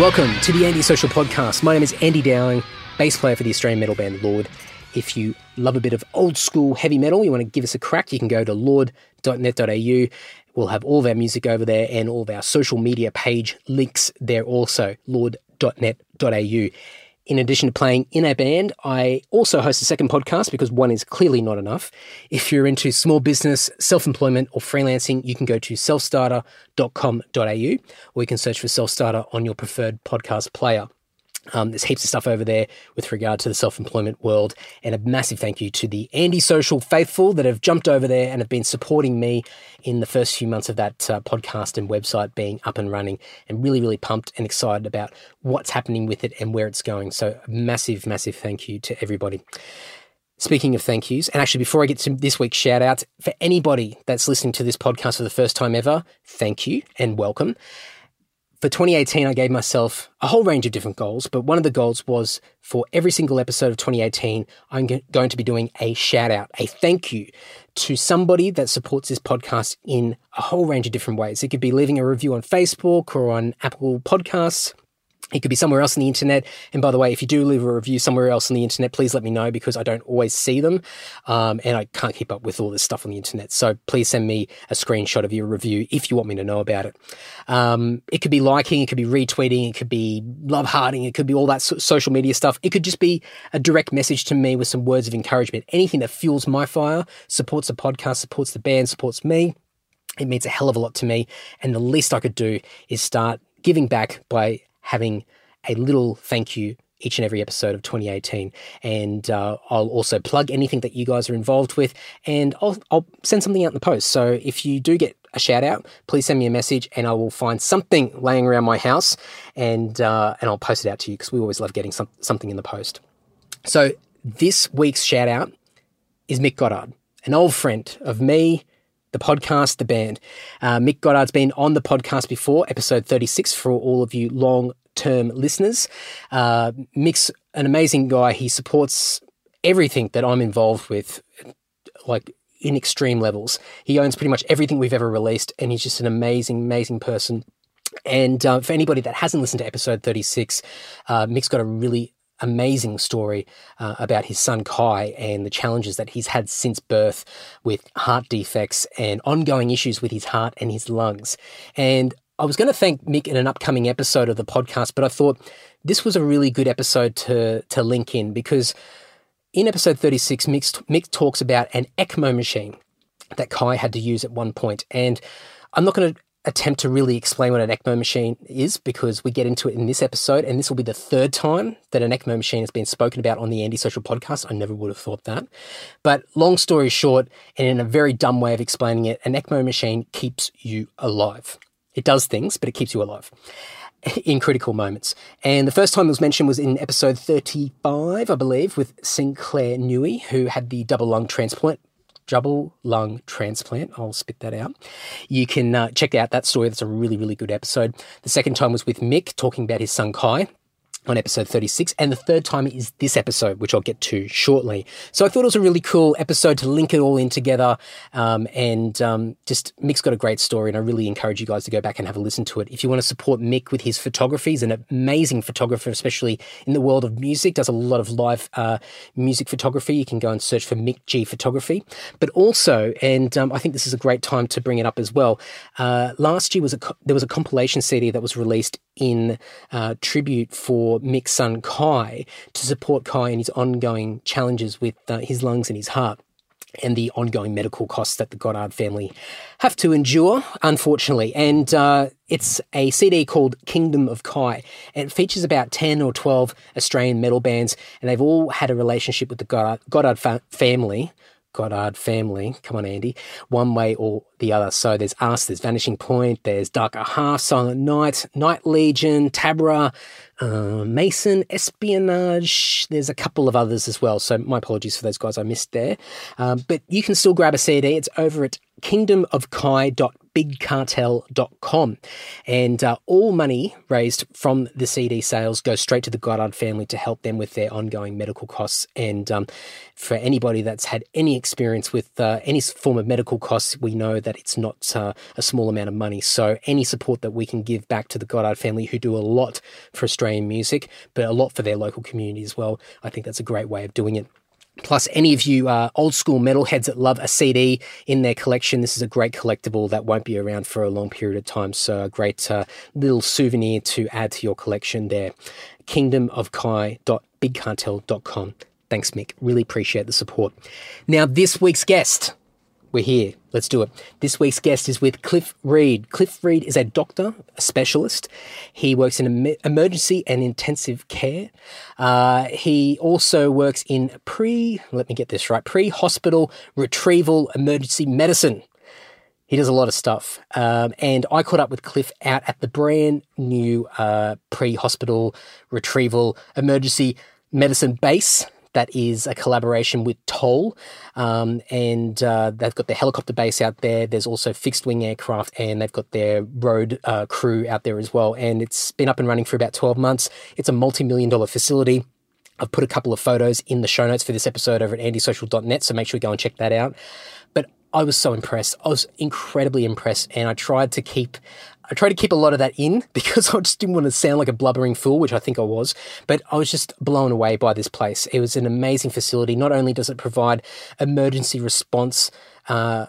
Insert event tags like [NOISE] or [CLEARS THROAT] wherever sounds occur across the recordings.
Welcome to the Andy Social Podcast. My name is Andy Dowling, bass player for the Australian metal band Lord. If you love a bit of old school heavy metal, you want to give us a crack, you can go to lord.net.au. We'll have all of our music over there and all of our social media page links there also, lord.net.au. In addition to playing in a band, I also host a second podcast because one is clearly not enough. If you're into small business, self employment, or freelancing, you can go to selfstarter.com.au or you can search for Selfstarter on your preferred podcast player. Um, there's heaps of stuff over there with regard to the self employment world. And a massive thank you to the Andy Social faithful that have jumped over there and have been supporting me in the first few months of that uh, podcast and website being up and running. And really, really pumped and excited about what's happening with it and where it's going. So, a massive, massive thank you to everybody. Speaking of thank yous, and actually, before I get to this week's shout out, for anybody that's listening to this podcast for the first time ever, thank you and welcome for 2018, I gave myself a whole range of different goals, but one of the goals was for every single episode of 2018, I'm going to be doing a shout out, a thank you to somebody that supports this podcast in a whole range of different ways. It could be leaving a review on Facebook or on Apple Podcasts. It could be somewhere else on the internet. And by the way, if you do leave a review somewhere else on the internet, please let me know because I don't always see them. Um, and I can't keep up with all this stuff on the internet. So please send me a screenshot of your review if you want me to know about it. Um, it could be liking, it could be retweeting, it could be love hearting, it could be all that social media stuff. It could just be a direct message to me with some words of encouragement. Anything that fuels my fire, supports the podcast, supports the band, supports me. It means a hell of a lot to me. And the least I could do is start giving back by having a little thank you each and every episode of 2018. And uh, I'll also plug anything that you guys are involved with, and I'll, I'll send something out in the post. So if you do get a shout out, please send me a message, and I will find something laying around my house, and uh, and I'll post it out to you because we always love getting some, something in the post. So this week's shout out is Mick Goddard, an old friend of me the podcast, the band. Uh, Mick Goddard's been on the podcast before, episode 36 for all of you long term listeners. Uh, Mick's an amazing guy. He supports everything that I'm involved with, like in extreme levels. He owns pretty much everything we've ever released, and he's just an amazing, amazing person. And uh, for anybody that hasn't listened to episode 36, uh, Mick's got a really amazing story uh, about his son Kai and the challenges that he's had since birth with heart defects and ongoing issues with his heart and his lungs. And I was going to thank Mick in an upcoming episode of the podcast, but I thought this was a really good episode to to link in because in episode 36, Mick, Mick talks about an ECMO machine that Kai had to use at one point. And I'm not going to attempt to really explain what an ECMO machine is because we get into it in this episode, and this will be the third time that an ECMO machine has been spoken about on the Andy Social podcast. I never would have thought that. But long story short, and in a very dumb way of explaining it, an ECMO machine keeps you alive. It does things, but it keeps you alive in critical moments. And the first time it was mentioned was in episode 35, I believe, with Sinclair Newey, who had the double lung transplant double lung transplant. I'll spit that out. You can uh, check out that story. That's a really, really good episode. The second time was with Mick talking about his son Kai on episode 36. And the third time is this episode, which I'll get to shortly. So I thought it was a really cool episode to link it all in together. Um, and um, just Mick's got a great story, and I really encourage you guys to go back and have a listen to it. If you want to support Mick with his photography, he's an amazing photographer, especially in the world of music, does a lot of live uh, music photography. You can go and search for Mick G Photography. But also, and um, I think this is a great time to bring it up as well, uh, last year was a, there was a compilation CD that was released in uh, tribute for Mick's son Kai to support Kai in his ongoing challenges with uh, his lungs and his heart and the ongoing medical costs that the Goddard family have to endure, unfortunately. And uh, it's a CD called Kingdom of Kai. And it features about 10 or 12 Australian metal bands, and they've all had a relationship with the Goddard, Goddard fa- family Goddard family. Come on, Andy. One way or the other. So there's us, there's Vanishing Point, there's Darker Half, Silent Night, Night Legion, Taberah, uh, Mason, Espionage. There's a couple of others as well. So my apologies for those guys I missed there. Um, but you can still grab a CD. It's over at kingdomofkai.com www.bigcartel.com. And uh, all money raised from the CD sales goes straight to the Goddard family to help them with their ongoing medical costs. And um, for anybody that's had any experience with uh, any form of medical costs, we know that it's not uh, a small amount of money. So any support that we can give back to the Goddard family, who do a lot for Australian music, but a lot for their local community as well, I think that's a great way of doing it. Plus, any of you uh, old school metalheads that love a CD in their collection, this is a great collectible that won't be around for a long period of time. So, a great uh, little souvenir to add to your collection there. Kingdomofkai.bigcartel.com. Thanks, Mick. Really appreciate the support. Now, this week's guest we're here. Let's do it. This week's guest is with Cliff Reid. Cliff Reid is a doctor, a specialist. He works in emergency and intensive care. Uh, he also works in pre, let me get this right, pre hospital retrieval emergency medicine. He does a lot of stuff. Um, and I caught up with Cliff out at the brand new uh, pre hospital retrieval emergency medicine base that is a collaboration with Toll, um, and uh, they've got their helicopter base out there. There's also fixed wing aircraft, and they've got their road uh, crew out there as well. And it's been up and running for about 12 months. It's a multi million dollar facility. I've put a couple of photos in the show notes for this episode over at andysocial.net, so make sure you go and check that out. But I was so impressed. I was incredibly impressed, and I tried to keep I tried to keep a lot of that in [LAUGHS] because I just didn't want to sound like a blubbering fool, which I think I was. But I was just blown away by this place. It was an amazing facility. Not only does it provide emergency response, uh,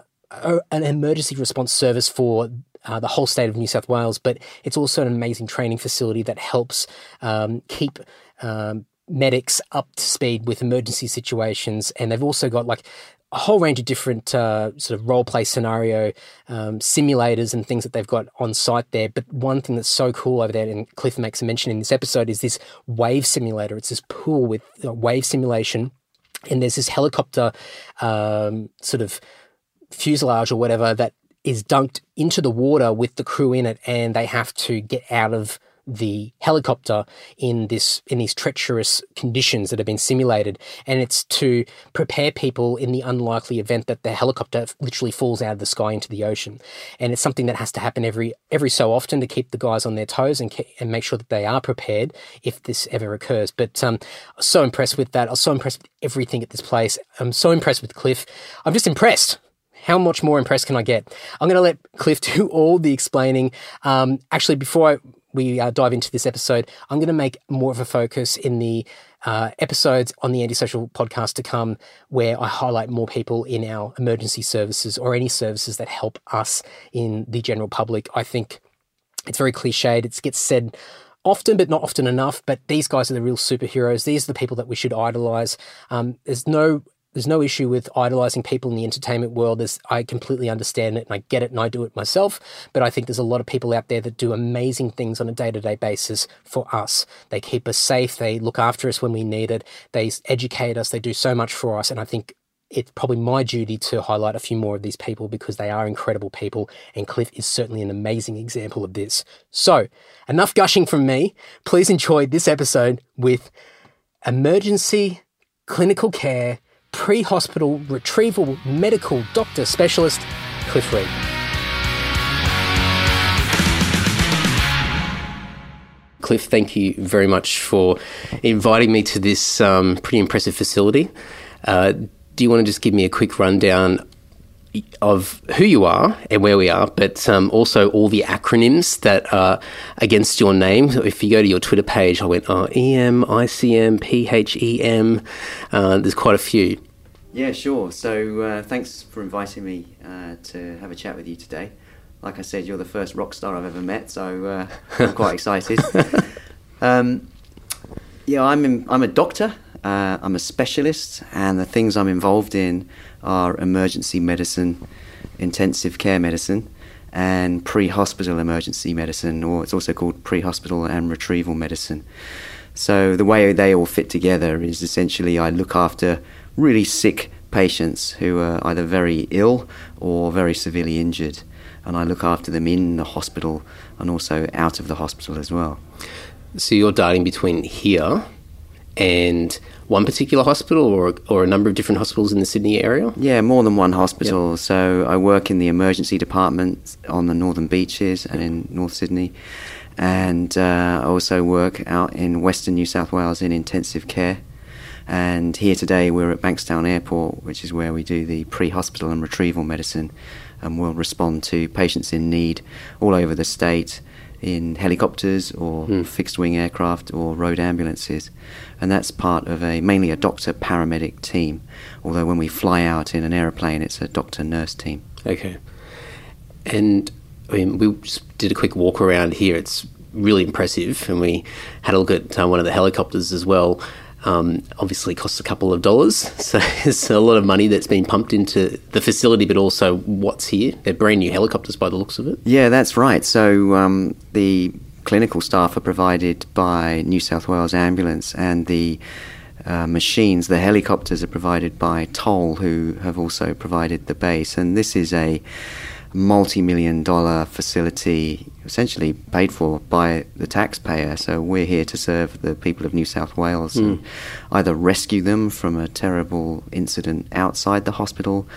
an emergency response service for uh, the whole state of New South Wales, but it's also an amazing training facility that helps um, keep um, medics up to speed with emergency situations. And they've also got like a whole range of different uh, sort of role play scenario um, simulators and things that they've got on site there. But one thing that's so cool over there, and Cliff makes a mention in this episode, is this wave simulator. It's this pool with uh, wave simulation, and there's this helicopter um, sort of fuselage or whatever that is dunked into the water with the crew in it, and they have to get out of the helicopter in this in these treacherous conditions that have been simulated. And it's to prepare people in the unlikely event that the helicopter literally falls out of the sky into the ocean. And it's something that has to happen every every so often to keep the guys on their toes and and make sure that they are prepared if this ever occurs. But um I was so impressed with that. I was so impressed with everything at this place. I'm so impressed with Cliff. I'm just impressed. How much more impressed can I get? I'm going to let Cliff [LAUGHS] do all the explaining. Um, actually, before I we uh, dive into this episode, I'm going to make more of a focus in the uh, episodes on the Andy Social podcast to come, where I highlight more people in our emergency services or any services that help us in the general public. I think it's very cliched. It gets said often, but not often enough. But these guys are the real superheroes. These are the people that we should idolize. Um, there's no there's no issue with idolizing people in the entertainment world. There's, I completely understand it and I get it and I do it myself. But I think there's a lot of people out there that do amazing things on a day to day basis for us. They keep us safe. They look after us when we need it. They educate us. They do so much for us. And I think it's probably my duty to highlight a few more of these people because they are incredible people. And Cliff is certainly an amazing example of this. So, enough gushing from me. Please enjoy this episode with emergency clinical care pre hospital retrieval medical doctor specialist, Cliff Reid. Cliff, thank you very much for inviting me to this um, pretty impressive facility. Uh, do you want to just give me a quick rundown of who you are and where we are, but um, also all the acronyms that are against your name. If you go to your Twitter page, I went, oh, EM, ICM, PHEM. Uh, there's quite a few. Yeah, sure. So uh, thanks for inviting me uh, to have a chat with you today. Like I said, you're the first rock star I've ever met, so uh, I'm quite [LAUGHS] excited. Um, yeah, I'm in, I'm a doctor. Uh, I'm a specialist, and the things I'm involved in are emergency medicine, intensive care medicine, and pre-hospital emergency medicine, or it's also called pre-hospital and retrieval medicine. So the way they all fit together is essentially I look after really sick patients who are either very ill or very severely injured, and I look after them in the hospital and also out of the hospital as well. So you're darting between here and one particular hospital or, or a number of different hospitals in the Sydney area? Yeah, more than one hospital. Yep. So I work in the emergency department on the northern beaches and in North Sydney. And uh, I also work out in Western New South Wales in intensive care. And here today we're at Bankstown Airport, which is where we do the pre hospital and retrieval medicine. And we'll respond to patients in need all over the state in helicopters or mm. fixed wing aircraft or road ambulances. And that's part of a mainly a doctor paramedic team. Although when we fly out in an aeroplane, it's a doctor nurse team. Okay. And I mean, we just did a quick walk around here. It's really impressive. And we had a look at uh, one of the helicopters as well. Um, obviously costs a couple of dollars, [LAUGHS] so it's a lot of money that's been pumped into the facility, but also what's here. They're brand new helicopters by the looks of it. Yeah, that's right. So um, the clinical staff are provided by New South Wales Ambulance, and the uh, machines, the helicopters, are provided by Toll, who have also provided the base. And this is a multi-million dollar facility essentially paid for by the taxpayer so we're here to serve the people of New South Wales mm. and hmm. either rescue them from a terrible incident outside the hospital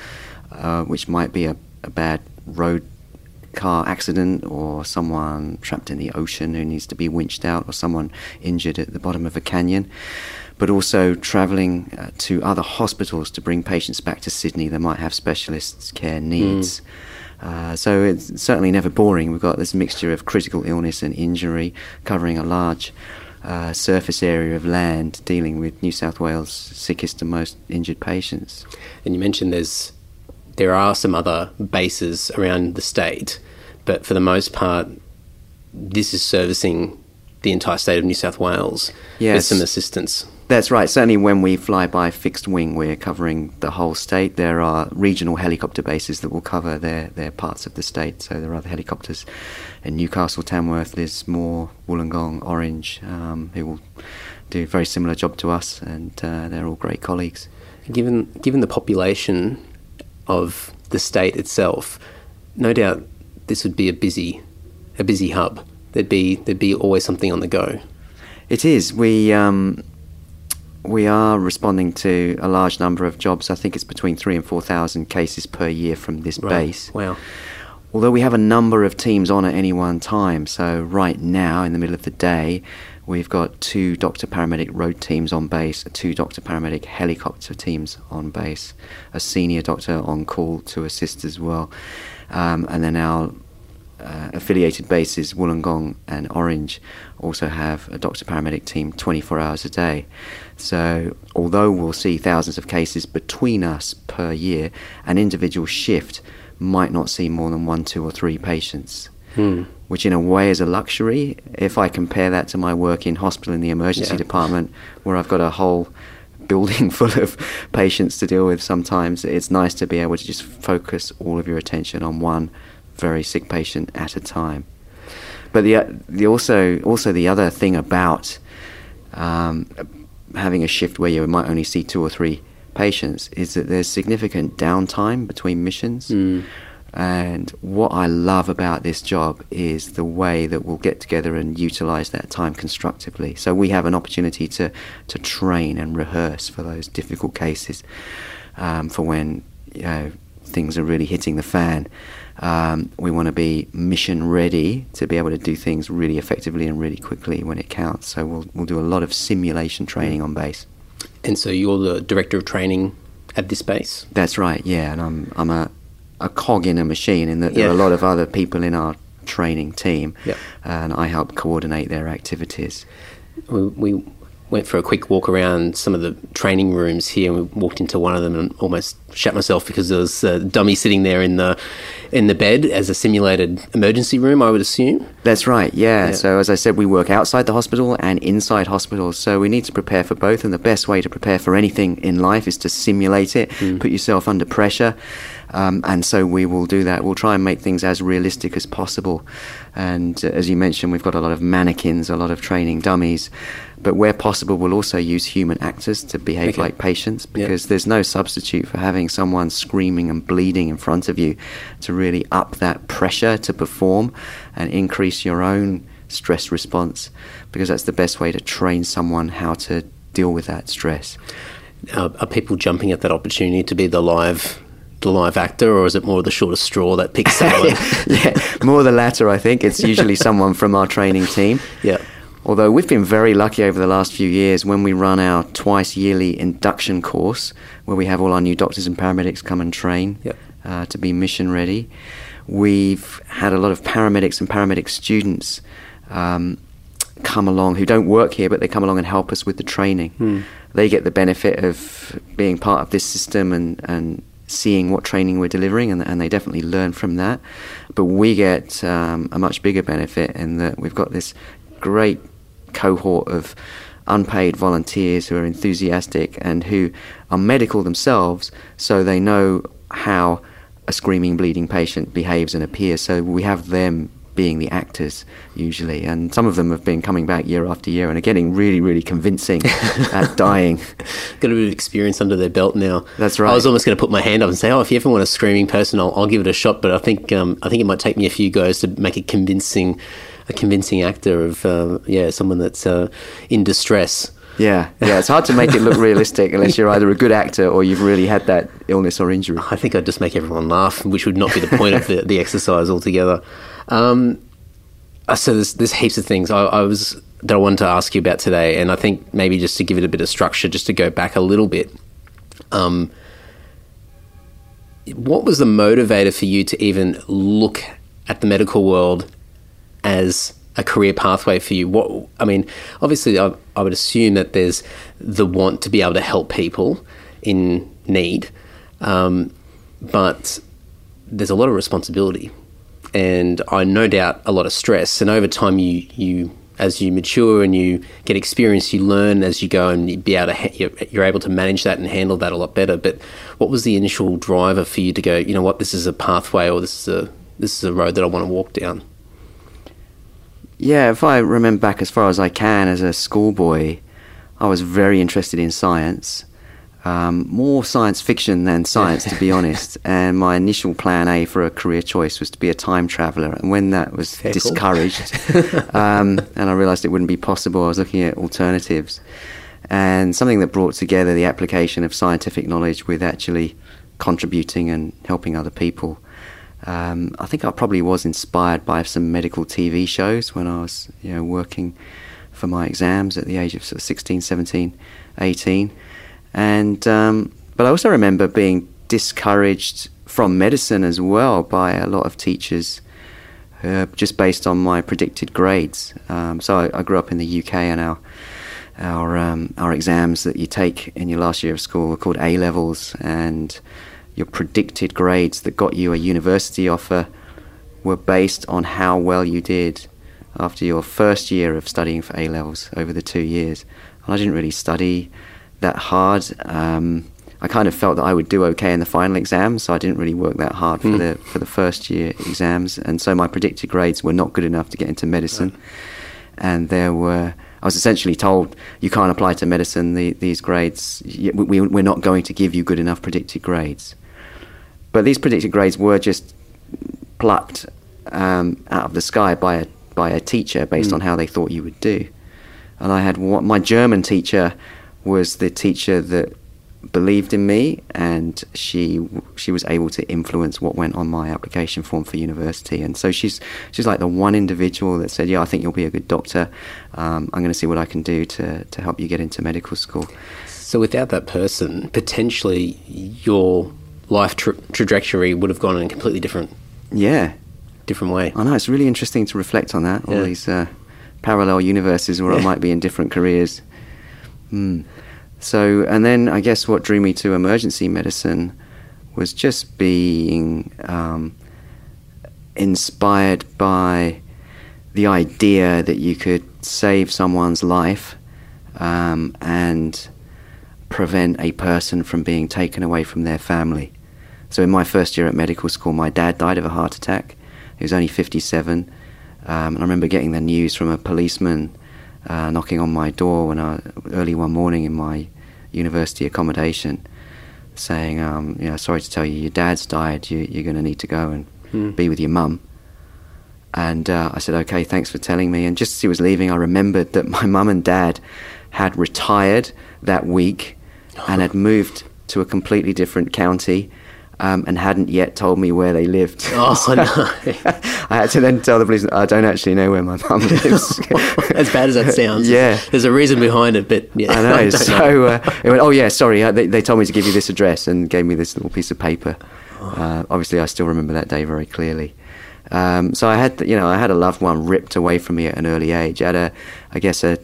uh, which might be a, a bad road car accident or someone trapped in the ocean who needs to be winched out or someone injured at the bottom of a canyon but also travelling uh, to other hospitals to bring patients back to Sydney that might have specialist care needs. Mm. Uh, so it's certainly never boring. We've got this mixture of critical illness and injury covering a large uh, surface area of land dealing with New South Wales' sickest and most injured patients. And you mentioned there's there are some other bases around the state, but for the most part, this is servicing the entire state of New South Wales yes. with some assistance. That's right. Certainly, when we fly by fixed wing, we're covering the whole state. There are regional helicopter bases that will cover their, their parts of the state. So there are other helicopters in Newcastle, Tamworth, Lismore, Wollongong, Orange, um, who will do a very similar job to us, and uh, they're all great colleagues. Given given the population of the state itself, no doubt this would be a busy a busy hub. There'd be there'd be always something on the go. It is. We. Um, we are responding to a large number of jobs. I think it's between three and four thousand cases per year from this right. base. Wow. Although we have a number of teams on at any one time, so right now in the middle of the day, we've got two doctor paramedic road teams on base, two doctor paramedic helicopter teams on base, a senior doctor on call to assist as well, um, and then our uh, affiliated bases, Wollongong and Orange, also have a doctor paramedic team 24 hours a day. So, although we'll see thousands of cases between us per year, an individual shift might not see more than one, two, or three patients. Hmm. Which, in a way, is a luxury. If I compare that to my work in hospital in the emergency yeah. department, where I've got a whole [LAUGHS] building full of patients to deal with, sometimes it's nice to be able to just focus all of your attention on one very sick patient at a time. But the, the also also the other thing about um, having a shift where you might only see two or three patients is that there's significant downtime between missions. Mm. And what I love about this job is the way that we'll get together and utilize that time constructively. So we have an opportunity to, to train and rehearse for those difficult cases um, for when you know, things are really hitting the fan. Um, we want to be mission ready to be able to do things really effectively and really quickly when it counts. So we'll we'll do a lot of simulation training on base. And so you're the director of training at this base. That's right. Yeah, and I'm I'm a a cog in a machine in that yeah. there are a lot of other people in our training team, yep. and I help coordinate their activities. We, we went for a quick walk around some of the training rooms here. And we walked into one of them and almost shat myself because there was a dummy sitting there in the in the bed as a simulated emergency room. I would assume. That's right. Yeah. yeah. So as I said, we work outside the hospital and inside hospitals. So we need to prepare for both. And the best way to prepare for anything in life is to simulate it. Mm. Put yourself under pressure. Um, and so we will do that. We'll try and make things as realistic as possible. And uh, as you mentioned, we've got a lot of mannequins, a lot of training dummies. But where possible, we'll also use human actors to behave okay. like patients because there's no substitute for having someone screaming and bleeding in front of you to really up that pressure to perform and increase your own stress response because that's the best way to train someone how to deal with that stress. Uh, are people jumping at that opportunity to be the live live actor, or is it more the shortest straw that picks [LAUGHS] someone? yeah, more the latter. I think it's usually someone from our training team. [LAUGHS] Yeah. Although we've been very lucky over the last few years when we run our twice yearly induction course, where we have all our new doctors and paramedics come and train Yep. uh, to be mission ready. We've had a lot of paramedics and paramedic students um, come along who don't work here, but they come along and help us with the training. They get the benefit of being part of this system and, and seeing what training we're delivering, and, and they definitely learn from that. But we get um, a much bigger benefit in that we've got this great cohort of unpaid volunteers who are enthusiastic and who are medical themselves, so they know how a screaming, bleeding patient behaves and appears. So we have them being the actors usually, and some of them have been coming back year after year and are getting really, really convincing [LAUGHS] at dying. Got a bit of experience under their belt now. That's right. I was almost going to put my hand up and say, "Oh, if you ever want a screaming person, I'll, I'll give it a shot." But I think um, I think it might take me a few goes to make a convincing, a convincing actor of uh, yeah, someone that's uh, in distress. Yeah, yeah, it's hard to make it look realistic unless you're either a good actor or you've really had that illness or injury. I think I'd just make everyone laugh, which would not be the point of the, the exercise altogether. Um, uh, so there's, there's heaps of things I, I was that I wanted to ask you about today, and I think maybe just to give it a bit of structure, just to go back a little bit. Um, what was the motivator for you to even look at the medical world as a career pathway for you? What I mean, obviously, I, I would assume that there's the want to be able to help people in need, um, but there's a lot of responsibility, and I no doubt a lot of stress. And over time, you you as you mature and you get experience, you learn as you go, and you be able to ha- you're, you're able to manage that and handle that a lot better. But what was the initial driver for you to go? You know what, this is a pathway, or this is a this is a road that I want to walk down. Yeah, if I remember back as far as I can as a schoolboy, I was very interested in science. Um, more science fiction than science, to be honest. [LAUGHS] And my initial plan A for a career choice was to be a time traveller. And when that was Fair discouraged, [LAUGHS] um, and I realised it wouldn't be possible, I was looking at alternatives. And something that brought together the application of scientific knowledge with actually contributing and helping other people. Um, I think I probably was inspired by some medical TV shows when I was, you know, working for my exams at the age of sort of 16, 17, 18. And um, but I also remember being discouraged from medicine as well by a lot of teachers, uh, just based on my predicted grades. Um, so I, I grew up in the UK, and our our um, our exams that you take in your last year of school are called A levels, and your predicted grades that got you a university offer were based on how well you did after your first year of studying for A levels over the two years. And I didn't really study that hard. Um, I kind of felt that I would do okay in the final exam, so I didn't really work that hard for the for the first year exams, and so my predicted grades were not good enough to get into medicine. And there were, I was essentially told, you can't apply to medicine. The, these grades, we, we're not going to give you good enough predicted grades. But these predicted grades were just plucked um, out of the sky by a by a teacher based on how they thought you would do. And I had one, my German teacher was the teacher that believed in me, and she she was able to influence what went on my application form for university. And so she's she's like the one individual that said, "Yeah, I think you'll be a good doctor. Um, I'm going to see what I can do to to help you get into medical school." So without that person, potentially your life tra- trajectory would have gone in a completely different Yeah, different way. I know it's really interesting to reflect on that. All these uh, parallel universes where I might be in different careers. Hmm. So, and then I guess what drew me to emergency medicine was just being um, inspired by the idea that you could save someone's life um, and prevent a person from being taken away from their family. So, in my first year at medical school, my dad died of a heart attack. He was only 57. Um, and I remember getting the news from a policeman uh, knocking on my door when I early one morning in my university accommodation, saying, um, "You know, sorry to tell you, your dad's died. You, you're going to need to go and Hmm. be with your mum." And uh, I said, "Okay, thanks for telling me." And just as he was leaving, I remembered that my mum and dad had retired that week and had [LAUGHS] moved to a completely different county um, and hadn't yet told me where they lived. [LAUGHS] Oh, So no. [LAUGHS] I had to then tell the police, I don't actually know where my mum [LAUGHS] lives. as bad as that sounds. Yeah. There's a reason behind it, but yeah. I know. don't so uh, it went, oh, yeah, sorry. Uh, they, they told me to give you this address and gave me this little piece of paper. Uh, obviously, I still remember that day very clearly. Um, so I had, you know, I had a loved one ripped away from me at an early age. At a, I guess, a,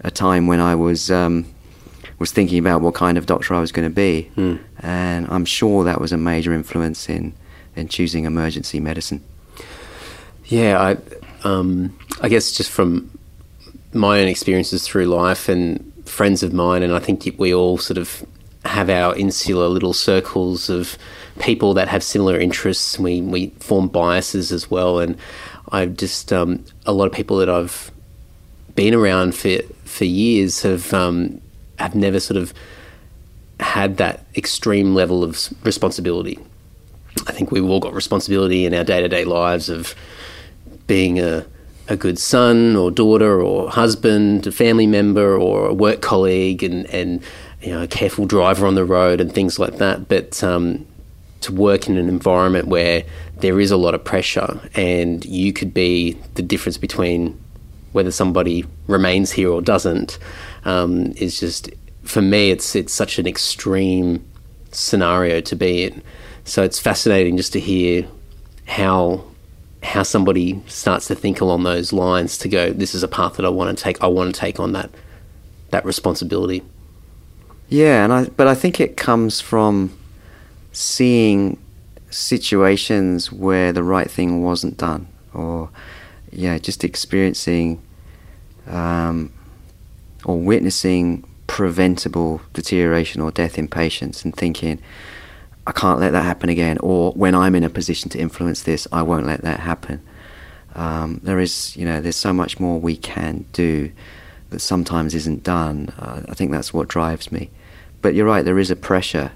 a time when I was um, was thinking about what kind of doctor I was going to be, and I'm sure that was a major influence in in choosing emergency medicine. Yeah, I, um, I guess just from my own experiences through life and friends of mine, and I think we all sort of have our insular little circles of people that have similar interests. We we form biases as well, and I've just um, a lot of people that I've been around for for years have um, have never sort of had that extreme level of responsibility. I think we've all got responsibility in our day to day lives of being a, a good son or daughter or husband, a family member or a work colleague, and, and you know, a careful driver on the road and things like that. But um, to work in an environment where there is a lot of pressure and you could be the difference between whether somebody remains here or doesn't um, is just for me it's it's such an extreme scenario to be in. So it's fascinating just to hear how how somebody starts to think along those lines to go this is a path that I want to take I want to take on that that responsibility. Yeah, and I but I think it comes from seeing situations where the right thing wasn't done, or yeah, just experiencing um, or witnessing preventable deterioration or death in patients, and thinking, I can't let that happen again. Or when I'm in a position to influence this, I won't let that happen. Um, there is, you know, there's so much more we can do that sometimes isn't done. Uh, I think that's what drives me. But you're right, there is a pressure.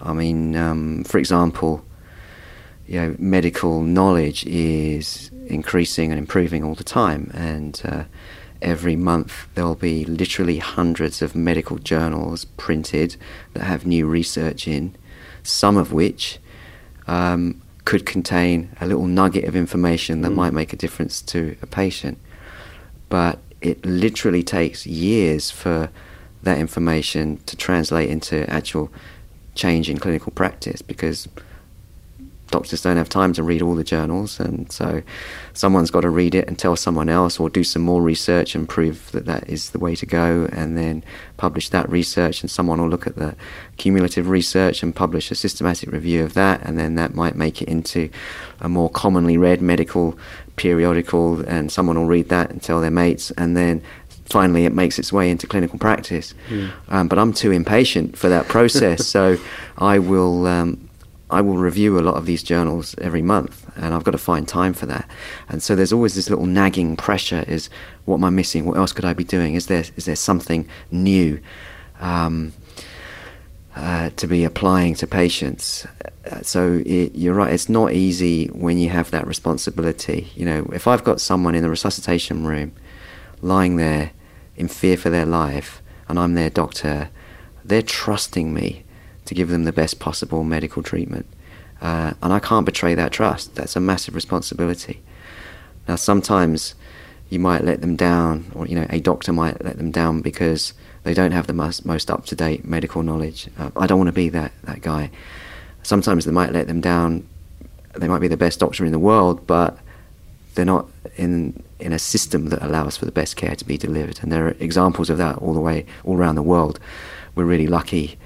I mean, um, for example, you know, medical knowledge is increasing and improving all the time, and uh, every month there'll be literally hundreds of medical journals printed that have new research in, some of which um, could contain a little nugget of information that might make a difference to a patient. But it literally takes years for that information to translate into actual change in clinical practice because doctors don't have time to read all the journals, and so someone's got to read it and tell someone else, or do some more research and prove that that is the way to go, and then publish that research, and someone will look at the cumulative research and publish a systematic review of that, and then that might make it into a more commonly read medical periodical, and someone will read that and tell their mates, and then finally it makes its way into clinical practice. Um, but I'm too impatient for that process, [LAUGHS] so I will. Um, I will review a lot of these journals every month, and I've got to find time for that. And so there's always this little nagging pressure: is what am I missing? What else could I be doing? Is there is there something new um, uh, to be applying to patients? Uh, So it, you're right; it's not easy when you have that responsibility. You know, if I've got someone in the resuscitation room lying there in fear for their life, and I'm their doctor, they're trusting me to give them the best possible medical treatment. Uh, and I can't betray that trust. That's a massive responsibility. Now, sometimes you might let them down, or you know, a doctor might let them down because they don't have the most, most up to date medical knowledge. Uh, I don't want to be that, that guy. Sometimes they might let them down. They might be the best doctor in the world, but they're not in in a system that allows for the best care to be delivered. And there are examples of that all the way all around the world. We're really lucky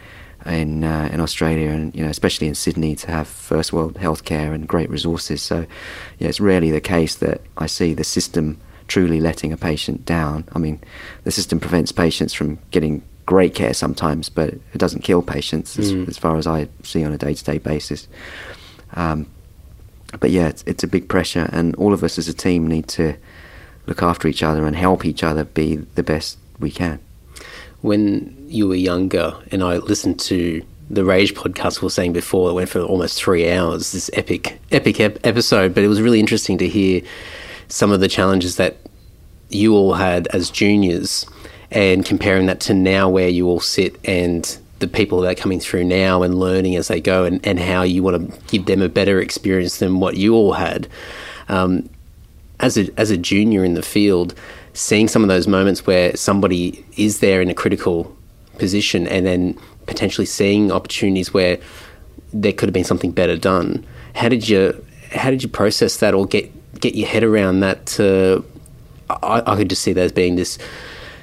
in uh, in Australia and you know especially in Sydney to have first world healthcare and great resources. So yeah, it's rarely the case that I see the system truly letting a patient down. I mean, the system prevents patients from getting great care sometimes, but it doesn't kill patients as, as far as I see on a day to day basis. Um, but yeah, it's, it's a big pressure, and all of us as a team need to look after each other and help each other be the best we can. When you were younger, and I listened to the Rage podcast we were saying before, it went for almost three hours, this epic, epic ep- episode. But it was really interesting to hear some of the challenges that you all had as juniors and comparing that to now where you all sit and the people that are coming through now and learning as they go and, and how you want to give them a better experience than what you all had. Um, as a as a junior in the field, seeing some of those moments where somebody is there in a critical position and then potentially seeing opportunities where there could have been something better done. How did you how did you process that or get get your head around that? I, I could just see that as being this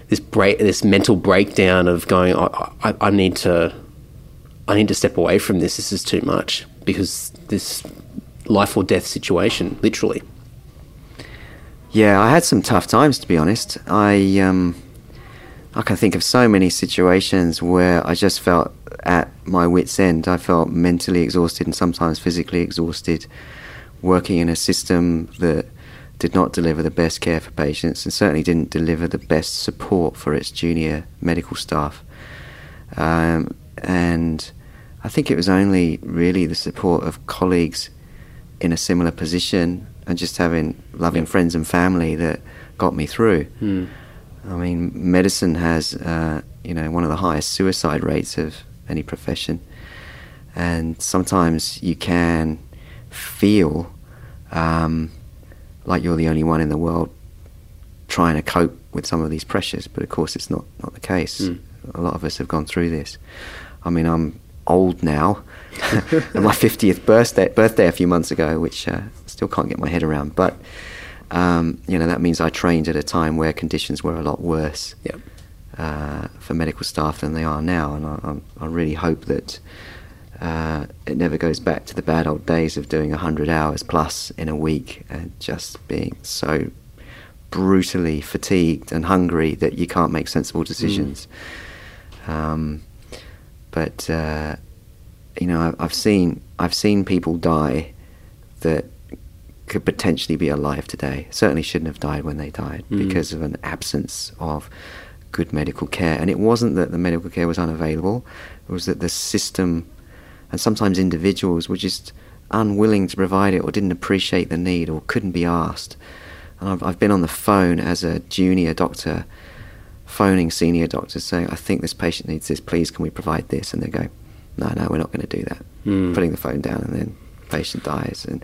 this break this mental breakdown of going I, I, I need to I need to step away from this. This is too much because this life or death situation, literally. Yeah, I had some tough times to be honest. I um, I can think of so many situations where I just felt at my wits' end. I felt mentally exhausted and sometimes physically exhausted, working in a system that did not deliver the best care for patients and certainly didn't deliver the best support for its junior medical staff. Um, and I think it was only really the support of colleagues in a similar position and just having loving friends and family that got me through. Hmm. I mean, medicine has, uh, you know, one of the highest suicide rates of any profession, and sometimes you can feel um, like you're the only one in the world trying to cope with some of these pressures. But of course, it's not not the case. Mm. A lot of us have gone through this. I mean, I'm old now. [LAUGHS] my 50th birthday birthday a few months ago, which uh, still can't get my head around. But um, you know that means I trained at a time where conditions were a lot worse yep. uh, for medical staff than they are now, and I, I really hope that uh, it never goes back to the bad old days of doing 100 hours plus in a week and just being so brutally fatigued and hungry that you can't make sensible decisions. Mm. Um, but uh, you know, I've seen I've seen people die that could potentially be alive today. Certainly shouldn't have died when they died mm. because of an absence of good medical care. And it wasn't that the medical care was unavailable; it was that the system and sometimes individuals were just unwilling to provide it or didn't appreciate the need or couldn't be asked. And I've, I've been on the phone as a junior doctor phoning senior doctors saying, I think this patient needs this, please can we provide this? And they go, no, no, we're not going to do that. Mm. Putting the phone down and then patient dies. And,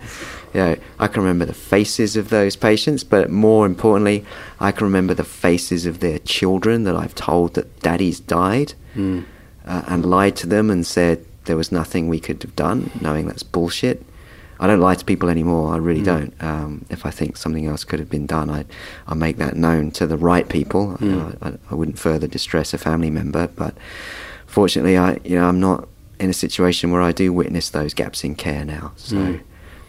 you know, I can remember the faces of those patients, but more importantly, I can remember the faces of their children that I've told that daddy's died mm. uh, and lied to them and said there was nothing we could have done, knowing that's bullshit. I don't lie to people anymore. I really mm. don't. Um, if I think something else could have been done, I I make that known to the right people. Mm. I, I, wouldn't further distress a family member, but fortunately, I you know I'm not in a situation where I do witness those gaps in care now. So, mm.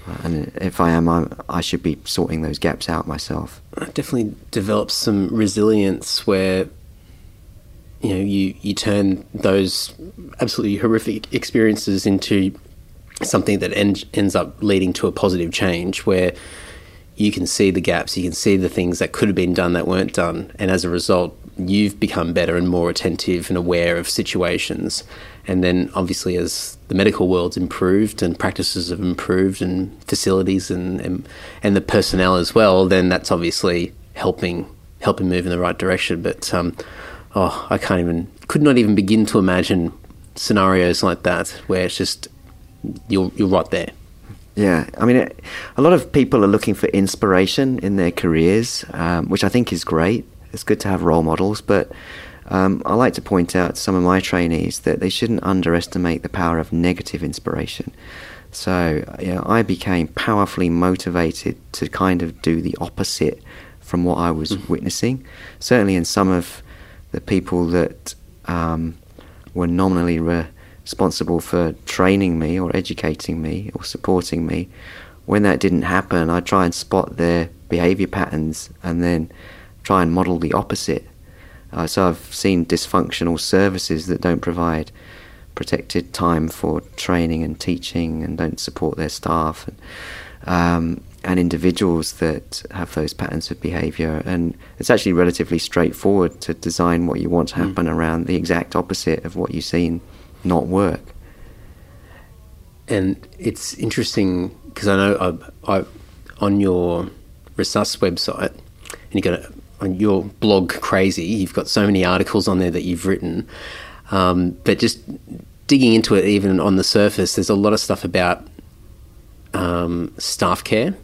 uh, and if I am, I'm, i should be sorting those gaps out myself. It definitely develops some resilience where you know you you turn those absolutely horrific experiences into something that end, ends up leading to a positive change where you can see the gaps, you can see the things that could have been done that weren't done, and as a result, you've become better and more attentive and aware of situations. And then, obviously, as the medical world's improved and practices have improved, and facilities and and, and the personnel as well, then that's obviously helping helping move in the right direction. But um, oh, I can't even could not even begin to imagine scenarios like that where it's just you're you're right there. Yeah, I mean, a lot of people are looking for inspiration in their careers, um, which I think is great. It's good to have role models, but um, I like to point out to some of my trainees that they shouldn't underestimate the power of negative inspiration. So, you know, I became powerfully motivated to kind of do the opposite from what I was mm. witnessing. Certainly, in some of the people that um, were nominally re- responsible for training me or educating me or supporting me, when that didn't happen, I'd try and spot their behavior patterns and then try and model the opposite. Uh, so I've seen dysfunctional services that don't provide protected time for training and teaching and don't support their staff. And, um, and individuals that have those patterns of behavior. And it's actually relatively straightforward to design what you want to hmm. happen mm. around the exact opposite of what you've seen not work. And it's interesting because I know I, I, on your Resus website, and you've got a, on your blog crazy. You've got so many articles on there that you've written, um, but just digging into it, even on the surface, there's a lot of stuff about um, staff care.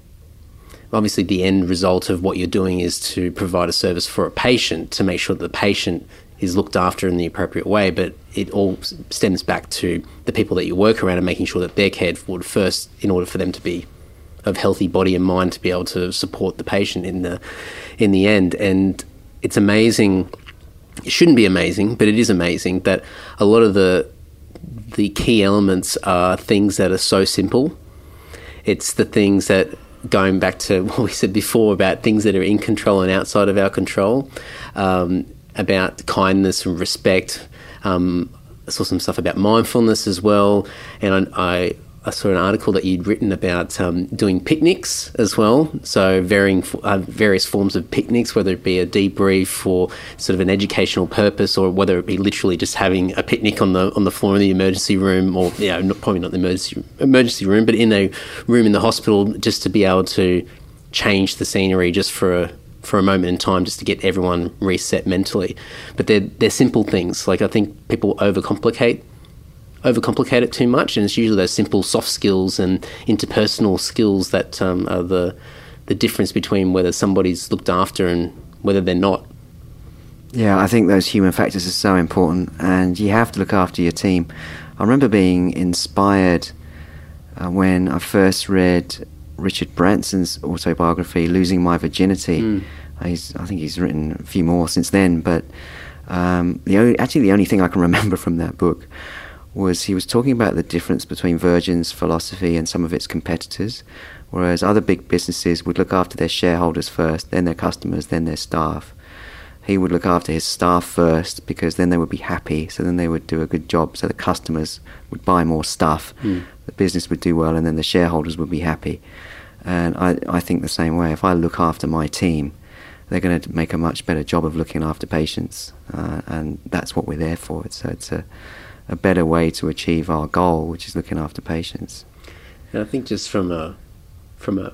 Obviously, the end result of what you're doing is to provide a service for a patient to make sure that the patient is looked after in the appropriate way, but it all stems back to the people that you work around and making sure that they're cared for first in order for them to be of healthy body and mind to be able to support the patient in the in the end. And it's amazing. It shouldn't be amazing, but it is amazing that a lot of the the key elements are things that are so simple. It's the things that going back to [LAUGHS] what we said before about things that are in control and outside of our control, um, about kindness and respect. Um, I saw some stuff about mindfulness as well, and I, I saw an article that you'd written about um, doing picnics as well. So varying uh, various forms of picnics, whether it be a debrief for sort of an educational purpose, or whether it be literally just having a picnic on the on the floor in the emergency room, or know, not, probably not the emergency emergency room, but in a room in the hospital, just to be able to change the scenery just for a for a moment in time just to get everyone reset mentally. But they're they're simple things. Like I think people overcomplicate overcomplicate it too much, and it's usually those simple soft skills and interpersonal skills that um, are the the difference between whether somebody's looked after and whether they're not. Yeah, I think those human factors are so important, and you have to look after your team. I remember being inspired uh, when I first read Richard Branson's autobiography, Losing My Virginity. Mm. I think he's written a few more since then, but um, the only, actually the only thing I can remember [LAUGHS] from that book was he was talking about the difference between Virgin's philosophy and some of its competitors, whereas other big businesses would look after their shareholders first, then their customers, then their staff. He would look after his staff first because then they would be happy, so then they would do a good job, so the customers would buy more stuff, mm. the business would do well, and then the shareholders would be happy. And I, I think the same way. If I look after my team, they're going to make a much better job of looking after patients, uh, and that's what we're there for. So it's a a better way to achieve our goal, which is looking after patients. And I think just from a from a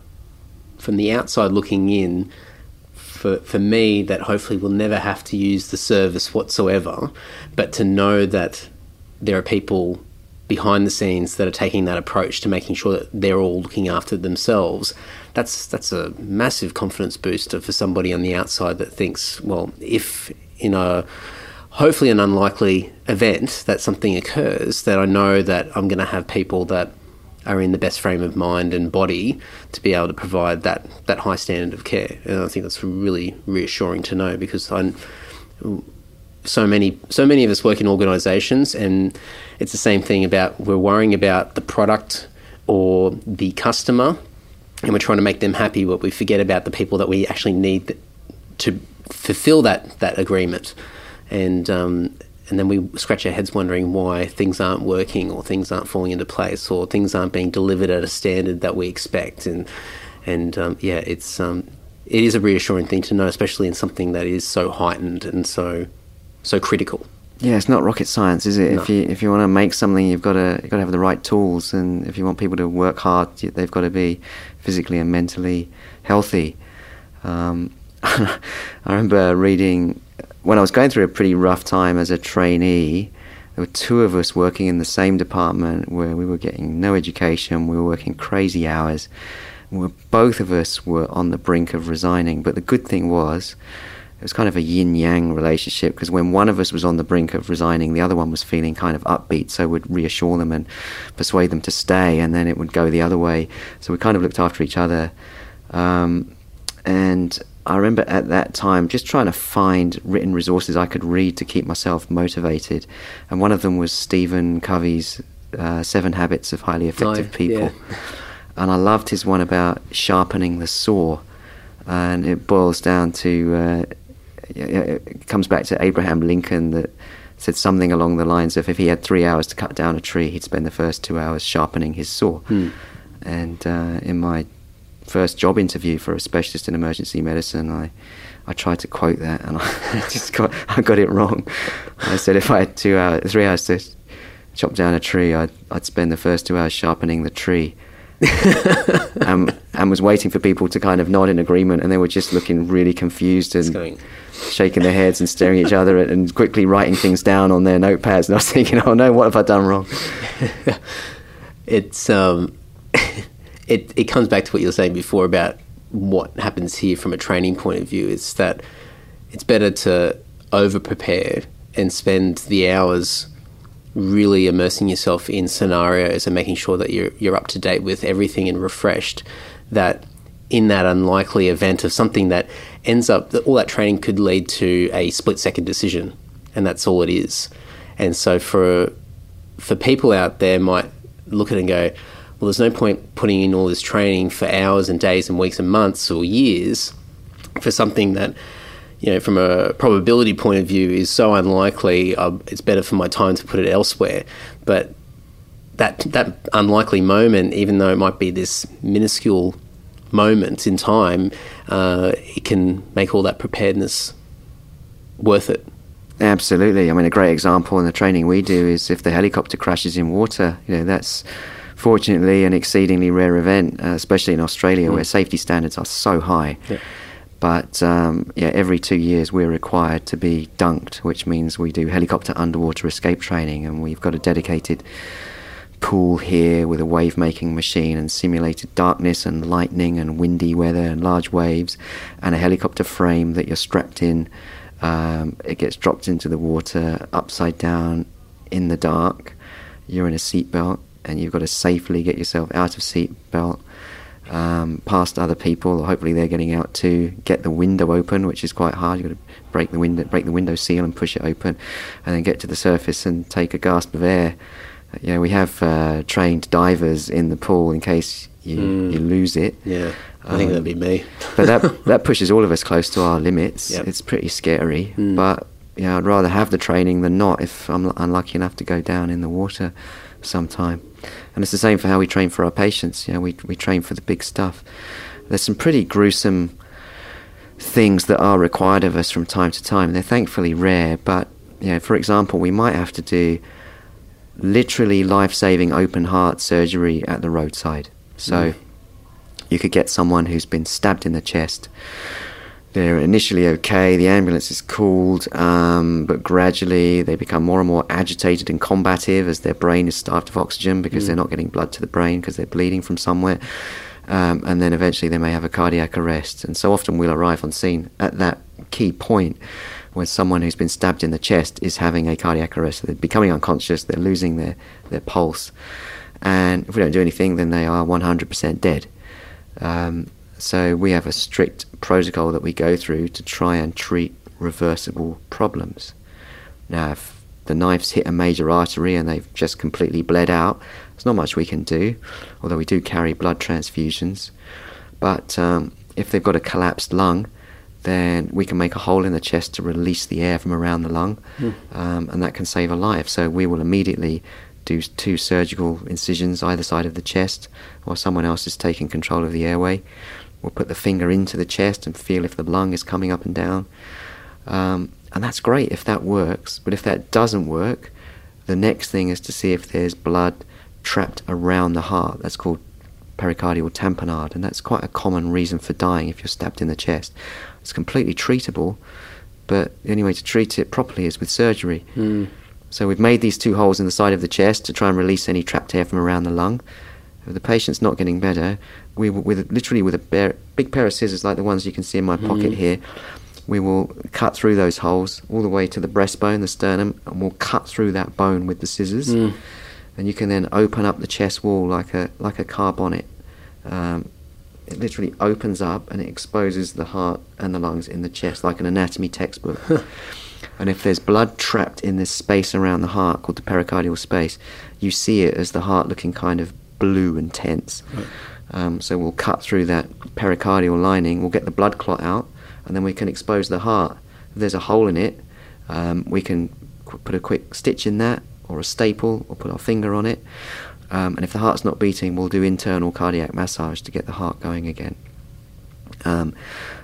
from the outside looking in, for for me, that hopefully we'll never have to use the service whatsoever, but to know that there are people behind the scenes that are taking that approach to making sure that they're all looking after themselves. That's that's a massive confidence booster for somebody on the outside that thinks, well, if in a hopefully an unlikely event that something occurs, that I know that I'm going to have people that are in the best frame of mind and body to be able to provide that that high standard of care. And I think that's really reassuring to know because I so many so many of us work in organizations and it's the same thing about we're worrying about the product or the customer and we're trying to make them happy but we forget about the people that we actually need to fulfill that that agreement and um, and then we scratch our heads wondering why things aren't working or things aren't falling into place or things aren't being delivered at a standard that we expect. And and um, yeah it's um, it is a reassuring thing to know especially in something that is so heightened and so so critical. Yeah it's not rocket science is it? No. if you if you want to make something you've got to you've got to have the right tools. And if you want people to work hard they've got to be physically and mentally healthy. Um, [LAUGHS] I remember reading when I was going through a pretty rough time as a trainee, there were two of us working in the same department where we were getting no education, we were working crazy hours. Both of us were on the brink of resigning. But the good thing was, it was kind of a yin yang relationship because when one of us was on the brink of resigning, the other one was feeling kind of upbeat, so would reassure them and persuade them to stay, and then it would go the other way. So we kind of looked after each other. Um, and I remember at that time just trying to find written resources I could read to keep myself motivated. And one of them was Stephen Covey's uh, Seven Habits of Highly Effective People. Yeah. [LAUGHS] And I loved his one about sharpening the saw. And it boils down to, uh, it comes back to Abraham Lincoln that said something along the lines of if he had three hours to cut down a tree, he'd spend the first two hours sharpening his saw. Hmm. And uh, in my first job interview for a specialist in emergency medicine, I I tried to quote that and [LAUGHS] I just got I got it wrong. I said if I had two hours, three hours to chop down a tree, I'd I'd spend the first two hours sharpening the tree, [LAUGHS] um, and was waiting for people to kind of nod in agreement, and they were just looking really confused and shaking their heads and staring at each other and quickly writing things down on their notepads. And I was thinking, oh no, what have I done wrong? [LAUGHS] it's um, it it comes back to what you were saying before about what happens here from a training point of view. is that it's better to over prepare and spend the hours really immersing yourself in scenarios and making sure that you're you're up to date with everything and refreshed. That in that unlikely event of something that ends up that all that training could lead to a split second decision, and that's all it is. And so for for people out there might look at it and go, well, there's no point putting in all this training for hours and days and weeks and months or years for something that, you know, from a probability point of view is so unlikely. Uh, it's better for my time to put it elsewhere. But that that unlikely moment, even though it might be this minuscule moment in time, uh, it can make all that preparedness worth it. Absolutely. I mean, a great example in the training we do is if the helicopter crashes in water, you know, that's fortunately an exceedingly rare event, uh, especially in Australia where safety standards are so high. Yeah. But um, yeah, every two years we're required to be dunked, which means we do helicopter underwater escape training, and we've got a dedicated pool here with a wave making machine and simulated darkness and lightning and windy weather and large waves, and a helicopter frame that you're strapped in. Um, it gets dropped into the water upside down in the dark. You're in a seatbelt, and you've got to safely get yourself out of seatbelt um, past other people, or hopefully they're getting out too. Get the window open, which is quite hard. You've got to break the window, break the window seal, and push it open, and then get to the surface and take a gasp of air. You know, we have uh, trained divers in the pool in case you, you lose it. Yeah, I think Um, that'd be me. but that [LAUGHS] that pushes all of us close to our limits. Yep. It's pretty scary. But yeah, I'd rather have the training than not if I'm unlucky enough to go down in the water sometime. And it's the same for how we train for our patients. You know, we we train for the big stuff. There's some pretty gruesome things that are required of us from time to time. They're thankfully rare, but you know, for example, we might have to do literally life-saving open heart surgery at the roadside. So mm. you could get someone who's been stabbed in the chest. They're initially okay, the ambulance is called, um, but gradually they become more and more agitated and combative as their brain is starved of oxygen because they're not getting blood to the brain because they're bleeding from somewhere. Um, and then eventually they may have a cardiac arrest. And so often we'll arrive on scene at that key point where someone who's been stabbed in the chest is having a cardiac arrest. They're becoming unconscious, they're losing their, their pulse. And if we don't do anything, then they are 100% dead. Um, so we have a strict protocol that we go through to try and treat reversible problems. Now, if the knife's hit a major artery and they've just completely bled out, there's not much we can do, although we do carry blood transfusions. But um, if they've got a collapsed lung, then we can make a hole in the chest to release the air from around the lung, um, and that can save a life. So we will immediately do two surgical incisions either side of the chest, while someone else is taking control of the airway. We'll put the finger into the chest and feel if the lung is coming up and down. Um, and that's great if that works. But if that doesn't work, the next thing is to see if there's blood trapped around the heart. That's called pericardial tamponade, and that's quite a common reason for dying if you're stabbed in the chest. It's completely treatable, but the only way to treat it properly is with surgery. So we've made these two holes in the side of the chest to try and release any trapped air from around the lung. The patient's not getting better, we will, with literally with a bare, big pair of scissors like the ones you can see in my pocket here, we will cut through those holes all the way to the breastbone, the sternum, and we'll cut through that bone with the scissors. And you can then open up the chest wall like a like a car bonnet. Um, it literally opens up and it exposes the heart and the lungs in the chest like an anatomy textbook. and if there's blood trapped in this space around the heart called the pericardial space, you see it as the heart looking kind of blue and tense. Um, so we'll cut through that pericardial lining, we'll get the blood clot out, and then we can expose the heart. If there's a hole in it, um, we can qu- put a quick stitch in that, or a staple, or put our finger on it. Um, and if the heart's not beating, we'll do internal cardiac massage to get the heart going again. Um,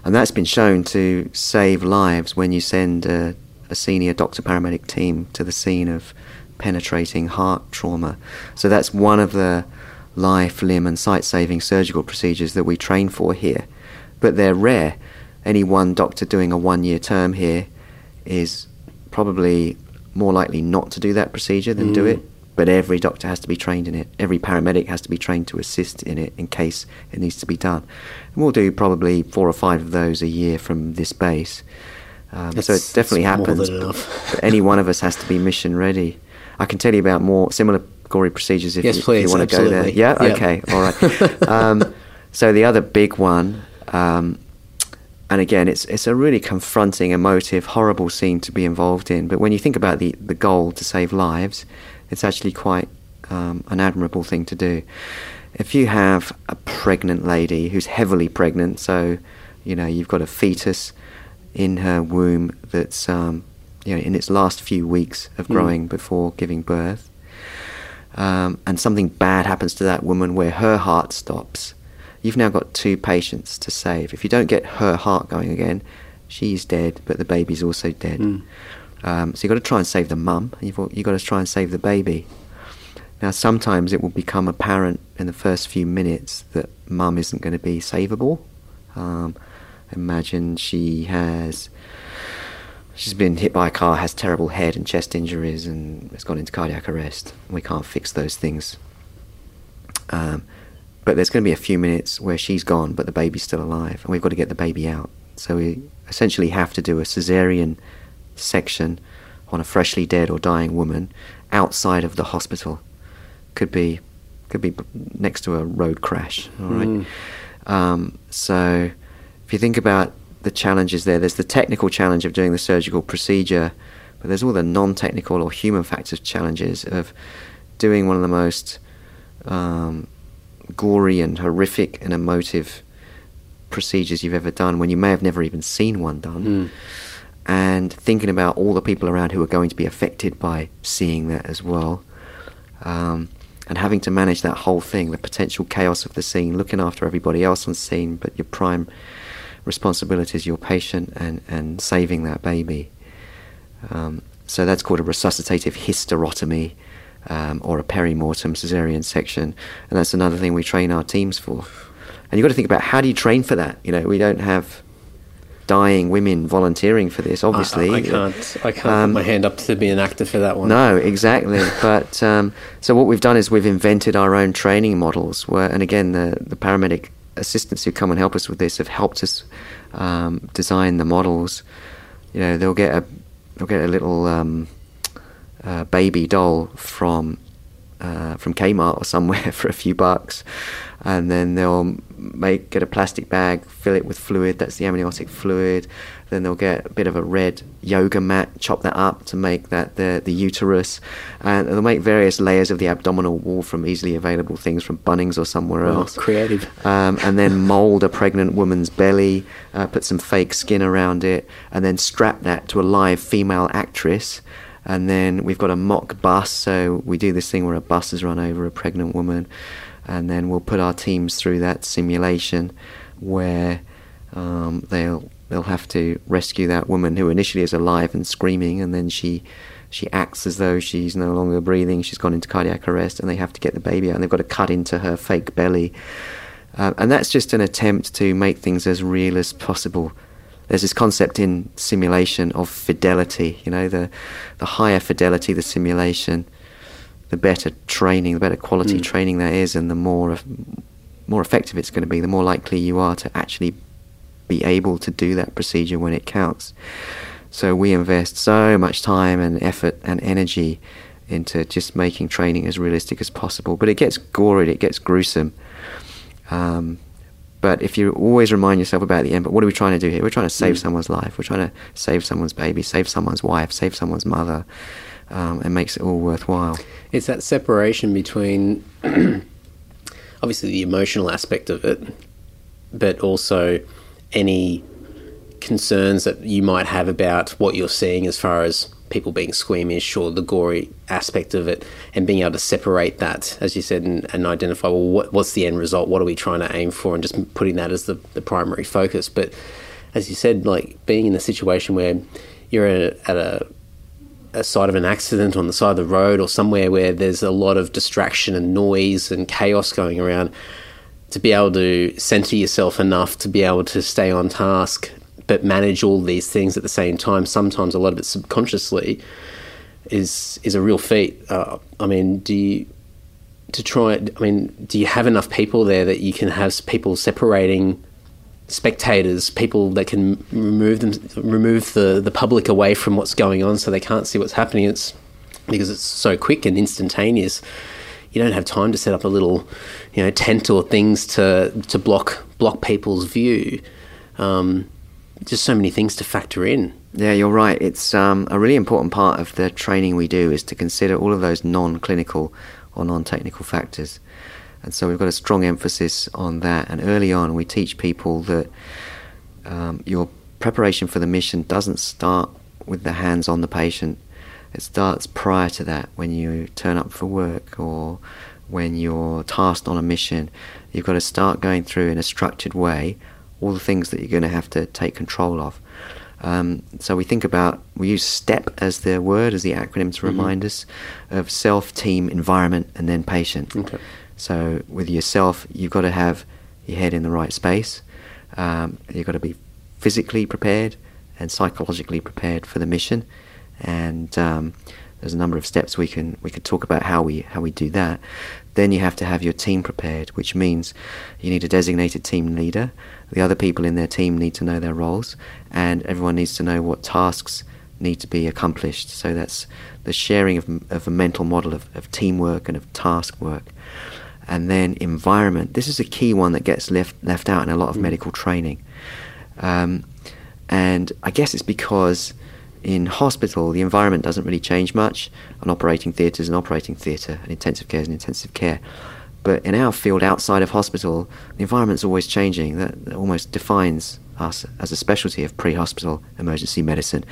and that's been shown to save lives when you send a, a senior doctor paramedic team to the scene of penetrating heart trauma. So that's one of the life, limb, and sight saving surgical procedures that we train for here. But they're rare. Any one doctor doing a one year term here is probably more likely not to do that procedure than do Mm. it. But every doctor has to be trained in it. Every paramedic has to be trained to assist in it in case it needs to be done. And we'll do probably four or five of those a year from this base. Um, so it definitely happens. enough. but any one of us has to be mission ready. I can tell you about more similar gory procedures if Yes, you, please, you want to go there. absolutely. Yeah, Yeah. okay, all right. um, [LAUGHS] so the other big one, um, and again, it's it's a really confronting, emotive, horrible scene to be involved in. But when you think about the the goal to save lives, it's actually quite um, an admirable thing to do. If you have a pregnant lady who's heavily pregnant, so you know you've got a fetus in her womb that's um, you know in its last few weeks of Mm. growing before giving birth, um, and something bad happens to that woman where her heart stops, you've now got two patients to save. If you don't get her heart going again, she's dead, but the baby's also dead. Mm. Um, so you've got to try and save the mum, you've, you've got to try and save the baby. Now, sometimes it will become apparent in the first few minutes that mum isn't going to be savable. Um, imagine she has she's been hit by a car, has terrible head and chest injuries, and has gone into cardiac arrest. We can't fix those things. Um, but there's going to be a few minutes where she's gone, but the baby's still alive, and we've got to get the baby out. So we essentially have to do a cesarean section on a freshly dead or dying woman outside of the hospital. Could be, could be next to a road crash. All right. Mm. Um, so if you think about the challenges there, there's the technical challenge of doing the surgical procedure, but there's all the non-technical or human factors challenges of doing one of the most um, gory and horrific and emotive procedures you've ever done when you may have never even seen one done. Mm. And thinking about all the people around who are going to be affected by seeing that as well. Um, and having to manage that whole thing, the potential chaos of the scene, looking after everybody else on scene, but your prime responsibility is your patient and, and saving that baby. Um, so that's called a resuscitative hysterotomy um, or a perimortem cesarean section, and that's another thing we train our teams for. And you've got to think about how do you train for that? You know, we don't have dying women volunteering for this, obviously. I, I can't. I can't Um, put my hand up to be an actor for that one. no, exactly. [LAUGHS] but um, so what we've done is we've invented our own training models. Where, and again, the the paramedic assistants who come and help us with this have helped us um, design the models. You know, they'll get a they'll get a little um, uh, baby doll from uh, from Kmart or somewhere [LAUGHS] for a few bucks, and then they'll make get a plastic bag, fill it with fluid. That's the amniotic fluid. Then they'll get a bit of a red yoga mat, chop that up to make that the the uterus, and they'll make various layers of the abdominal wall from easily available things from Bunnings or somewhere Oh, else. creative. Um, and then [LAUGHS] mold a pregnant woman's belly, uh, put some fake skin around it, and then strap that to a live female actress. And then we've got a mock bus, so we do this thing where a bus is run over a pregnant woman, and then we'll put our teams through that simulation where um, they'll they'll have to rescue that woman who initially is alive and screaming, and then she she acts as though she's no longer breathing. She's gone into cardiac arrest, and they have to get the baby out, and they've got to cut into her fake belly. Uh, and that's just an attempt to make things as real as possible. There's this concept in simulation of fidelity. You know, the the higher fidelity the simulation, the better training, the better quality Mm. training there is, and the more more effective it's going to be. The more likely you are to actually be able to do that procedure when it counts. So we invest so much time and effort and energy into just making training as realistic as possible. But it gets gory, it gets gruesome. Um, but if you always remind yourself about the end, but what are we trying to do here? We're trying to save Mm. someone's life. We're trying to save someone's baby, save someone's wife, save someone's mother. Um, it makes it all worthwhile. It's that separation between [CLEARS THROAT] obviously the emotional aspect of it, but also any concerns that you might have about what you're seeing as far as people being squeamish or the gory aspect of it and being able to separate that as you said and, and identify well what, what's the end result? What are we trying to aim for? And just putting that as the, the primary focus. But as you said like being in a situation where you're at a, at a a of an accident on the side of the road or somewhere where there's a lot of distraction and noise and chaos going around, to be able to center yourself enough to be able to stay on task but manage all these things at the same time, sometimes a lot of it subconsciously, is is a real feat. Uh, I mean, do you to try? I mean, do you have enough people there that you can have people separating spectators, people that can remove them, remove the the public away from what's going on, so they can't see what's happening? It's because it's so quick and instantaneous. You don't have time to set up a little, you know, tent or things to to block block people's view. Um, just so many things to factor in. Yeah, you're right. It's um, a really important part of the training we do is to consider all of those non-clinical or non-technical factors. And so we've got a strong emphasis on that. And early on, we teach people that um, your preparation for the mission doesn't start with the hands on the patient. It starts prior to that when you turn up for work or when you're tasked on a mission. You've got to start going through in a structured way all the things that you're going to have to take control of. Um, so we think about, we use STEP as the word, as the acronym to mm-hmm. remind us of self, team, environment, and then patient. Okay. So with yourself, you've got to have your head in the right space. Um, you've got to be physically prepared and psychologically prepared for the mission. And um, there's a number of steps we can we could talk about how we how we do that. Then you have to have your team prepared, which means you need a designated team leader. The other people in their team need to know their roles, and everyone needs to know what tasks need to be accomplished. So that's the sharing of, of a mental model of, of teamwork and of task work. And then environment. This is a key one that gets left left out in a lot of mm. medical training. Um, and I guess it's because in hospital, the environment doesn't really change much. An operating theatre is an operating theatre, an intensive care is an intensive care. But in our field outside of hospital, the environment's always changing. That, that almost defines us as a specialty of pre hospital emergency medicine.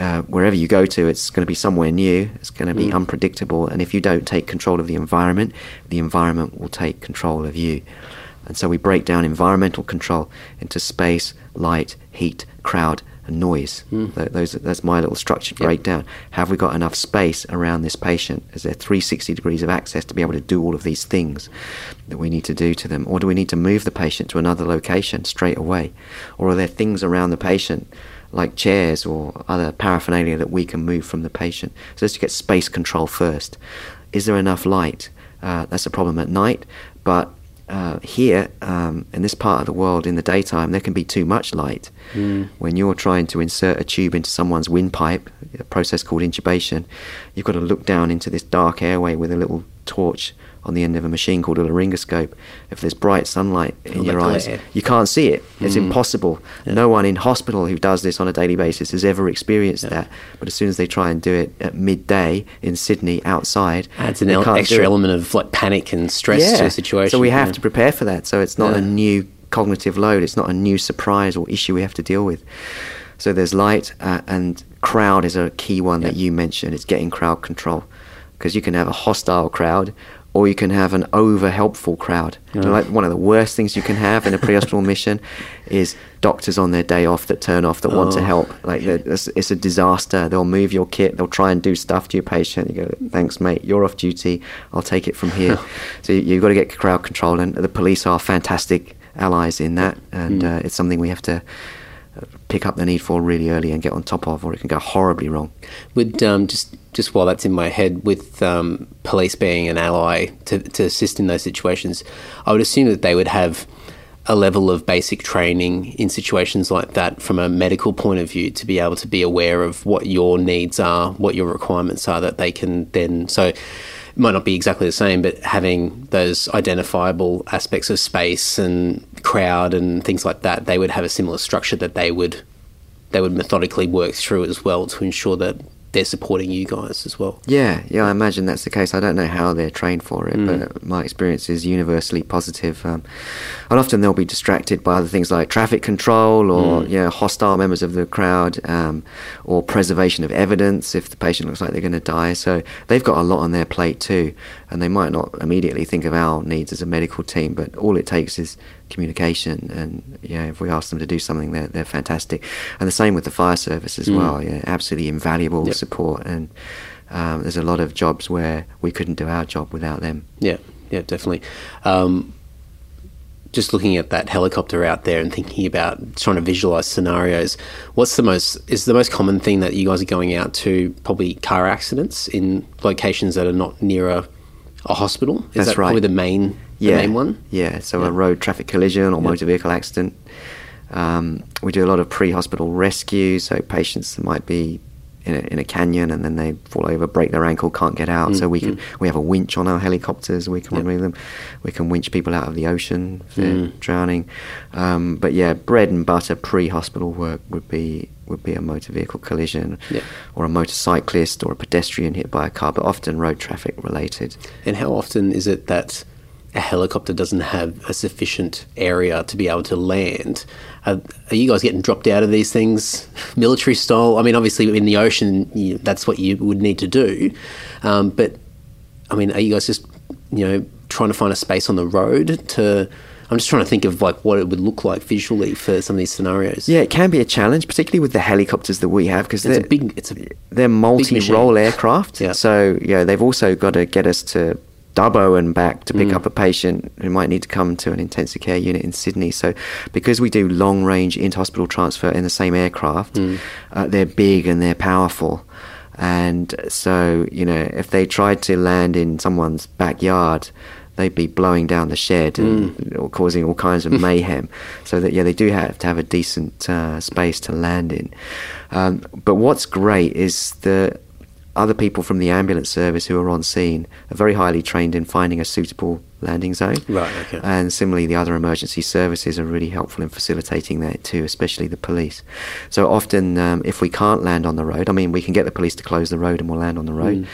Uh, wherever you go to, it's going to be somewhere new, it's going to be mm. unpredictable, and if you don't take control of the environment, the environment will take control of you. And so we break down environmental control into space, light, heat, crowd, and noise. Mm. Those, that's my little structured yep. breakdown. Have we got enough space around this patient? Is there 360 degrees of access to be able to do all of these things that we need to do to them? Or do we need to move the patient to another location straight away? Or are there things around the patient? Like chairs or other paraphernalia that we can move from the patient. So let's get space control first. Is there enough light? Uh, that's a problem at night, but uh, here um, in this part of the world in the daytime there can be too much light mm. when you're trying to insert a tube into someone's windpipe a process called intubation you've got to look down into this dark airway with a little torch on the end of a machine called a laryngoscope. If there's bright sunlight in your eyes, you can't see it. It's mm. impossible. Yeah. No one in hospital who does this on a daily basis has ever experienced yeah. that. But as soon as they try and do it at midday in Sydney outside, adds an el- extra element of like panic and stress yeah. to the situation. So we have to prepare for that. So it's not a new cognitive load. It's not a new surprise or issue we have to deal with. So there's light uh, and crowd is a key one that you mentioned. It's getting crowd control because you can have a hostile crowd or you can have an over helpful crowd. Yeah. You know, like one of the worst things you can have in a pre-hospital [LAUGHS] mission is doctors on their day off that turn off that oh. want to oh. help. Like it's, it's, a disaster. They'll move your kit. They'll try and do stuff to your patient. You go, thanks, mate. You're off duty. I'll take it from here. [LAUGHS] so you, have got to get crowd control, and the police are fantastic allies in that, and mm. uh, it's something we have to pick up the need for really early and get on top of, or it can go horribly wrong. Would um, just just while that's in my head, with um, police being an ally to, to assist in those situations, I would assume that they would have a level of basic training in situations like that from a medical point of view to be able to be aware of what your needs are, what your requirements are, that they can then so it might not be exactly the same, but having those identifiable aspects of space and crowd and things like that, they would have a similar structure that they would they would methodically work through as well to ensure that they're supporting you guys as well. Yeah, yeah, I imagine that's the case. I don't know how they're trained for it, mm. but my experience is universally positive. Um, and often they'll be distracted by other things like traffic control or mm. you know, hostile members of the crowd um, or preservation of evidence if the patient looks like they're going to die. So they've got a lot on their plate too, and they might not immediately think of our needs as a medical team, but all it takes is communication and yeah if we ask them to do something they're, they're fantastic and the same with the fire service as mm. well yeah absolutely invaluable yep. support, and um, there's a lot of jobs where we couldn't do our job without them. Yeah, yeah, definitely. Um, just looking at that helicopter out there and thinking about trying to visualize scenarios, what's the most is the most common thing that you guys are going out to? Probably car accidents in locations that are not near a, a hospital. Is That's that right. probably the main the main one? Yeah, so Yeah. a road traffic collision or Yeah. motor vehicle accident. Um, we do a lot of pre-hospital rescue, so patients that might be in a, in a canyon and then they fall over, break their ankle, can't get out. so we can we have a winch on our helicopters. We can Mm, Yep. remove them. We can winch people out of the ocean if they're Mm. drowning. Um, but yeah, bread and butter pre-hospital work would be would be a motor vehicle collision, Yep. or a motorcyclist or a pedestrian hit by a car, but often road traffic related. And how often is it that a helicopter doesn't have a sufficient area to be able to land? Are, are you guys getting dropped out of these things, [LAUGHS] military style? I mean, obviously in the ocean, you, that's what you would need to do. Um, but I mean, are you guys just you know trying to find a space on the road to? I'm just trying to think of like what it would look like visually for some of these scenarios. Yeah, it can be a challenge, particularly with the helicopters that we have, because they're big- it's a they're multi-role aircraft. Yeah. So yeah, they've also got to get us to Dubbo and back to Mm. pick up a patient who might need to come to an intensive care unit in Sydney. So because we do long-range inter-hospital transfer in the same aircraft, Mm. uh, they're big and they're powerful. And so, you know, if they tried to land in someone's backyard, they'd be blowing down the shed and Mm. or causing all kinds of [LAUGHS] mayhem. So that yeah, they do have to have a decent uh, space to land in. Um, but what's great is the other people from the ambulance service who are on scene are very highly trained in finding a suitable landing zone. Right, okay. And similarly, the other emergency services are really helpful in facilitating that too, especially the police. So often, um, if we can't land on the road, I mean, we can get the police to close the road and we'll land on the road.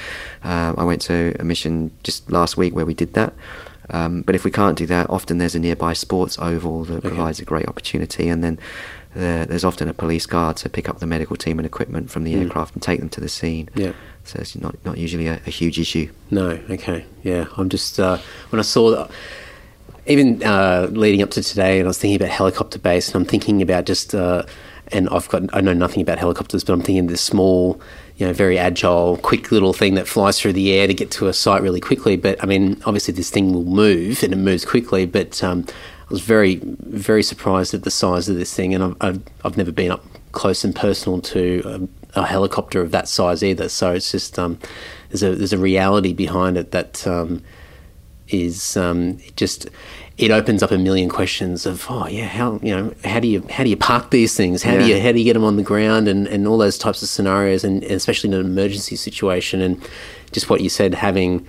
Um, I went to a mission just last week where we did that. Um, but if we can't do that, often there's a nearby sports oval that provides a great opportunity, and then uh, there's often a police guard to pick up the medical team and equipment from the aircraft and take them to the scene. Yeah. So it's not not usually a, a huge issue. No, okay, yeah. I'm just uh, when I saw that, even uh, leading up to today, and I was thinking about helicopter base, and I'm thinking about just, uh, and I've got I know nothing about helicopters, but I'm thinking this small, you know, very agile, quick little thing that flies through the air to get to a site really quickly. But I mean, obviously this thing will move and it moves quickly, but um, I was very very surprised at the size of this thing, and I've I've, I've never been up close and personal to. A helicopter of that size either. So it's just um, there's a there's a reality behind it that um, is um, it just it opens up a million questions of oh yeah how you know how do you how do you park these things? How do you how do you get them on the ground? And, and all those types of scenarios and, and especially in an emergency situation. And just what you said having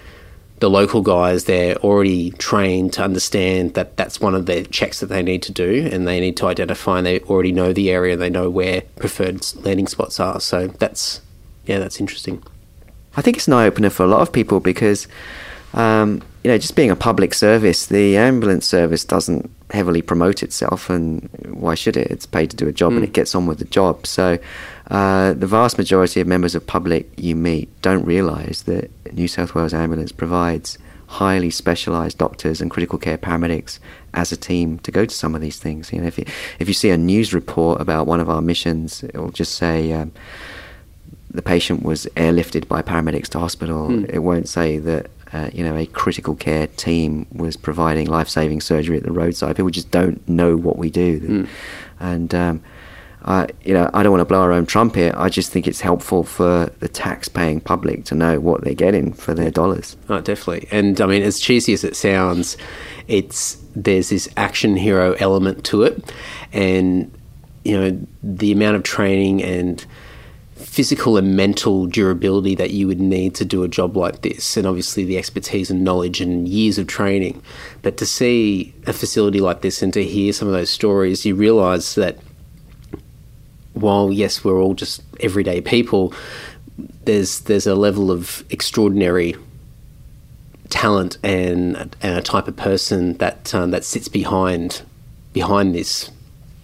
the local guys they're already trained to understand that that's one of the checks that they need to do and they need to identify and they already know the area and they know where preferred landing spots are so that's yeah that's interesting I think it's an eye opener for a lot of people because, um, you know, just being a public service, the ambulance service doesn't heavily promote itself, and why should it? It's paid to do a job and it gets on with the job. So, uh, the vast majority of members of public you meet don't realise that New South Wales Ambulance provides highly specialised doctors and critical care paramedics as a team to go to some of these things. You know, if you, if you see a news report about one of our missions, it will just say. Um, the patient was airlifted by paramedics to hospital. Hmm. It won't say that uh, you know a critical care team was providing life-saving surgery at the roadside. People just don't know what we do, Hmm. and um, I, you know, I don't want to blow our own trumpet. I just think it's helpful for the tax-paying public to know what they're getting for their dollars. Oh, definitely. And I mean, as cheesy as it sounds, it's there's this action hero element to it, and you know the amount of training and physical and mental durability that you would need to do a job like this, and obviously the expertise and knowledge and years of training. But to see a facility like this and to hear some of those stories, you realise that while yes, we're all just everyday people, there's there's a level of extraordinary talent and and a type of person that um, that sits behind behind this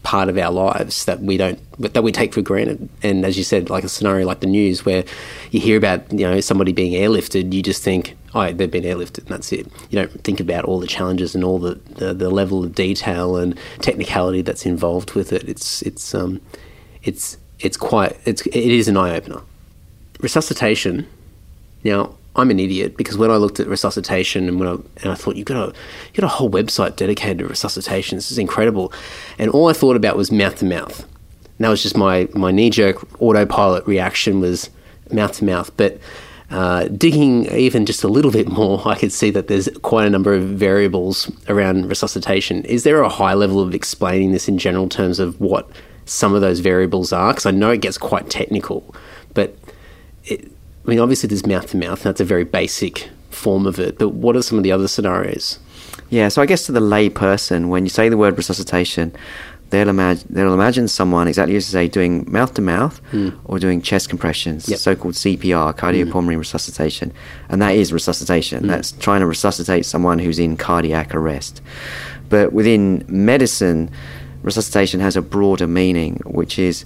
part of our lives that we don't that we take for granted. And as you said, like a scenario like the news where you hear about you know somebody being airlifted, you just think, oh, they've been airlifted, and that's it. You don't think about all the challenges and all the, the, the level of detail and technicality that's involved with it. It's it's um it's it's quite it's it is an eye opener. resuscitation. Now, I'm an idiot because when I looked at resuscitation and when I, and I thought you got a you got a whole website dedicated to resuscitation. This is incredible, and all I thought about was mouth to mouth. And that was just my my knee jerk autopilot reaction was mouth to mouth. But uh, digging even just a little bit more, I could see that there's quite a number of variables around resuscitation. Is there a high level of explaining this in general terms of what some of those variables are? Because I know it gets quite technical, but it, I mean, obviously there's mouth to mouth. That's a very basic form of it. But what are some of the other scenarios? Yeah, so I guess to the lay person, when you say the word resuscitation, they'll imagine they'll imagine someone exactly as you say doing mouth to mouth hmm. or doing chest compressions, Yep. so-called CPR, cardiopulmonary hmm. resuscitation, and that is resuscitation. Hmm. That's trying to resuscitate someone who's in cardiac arrest. But within medicine, resuscitation has a broader meaning, which is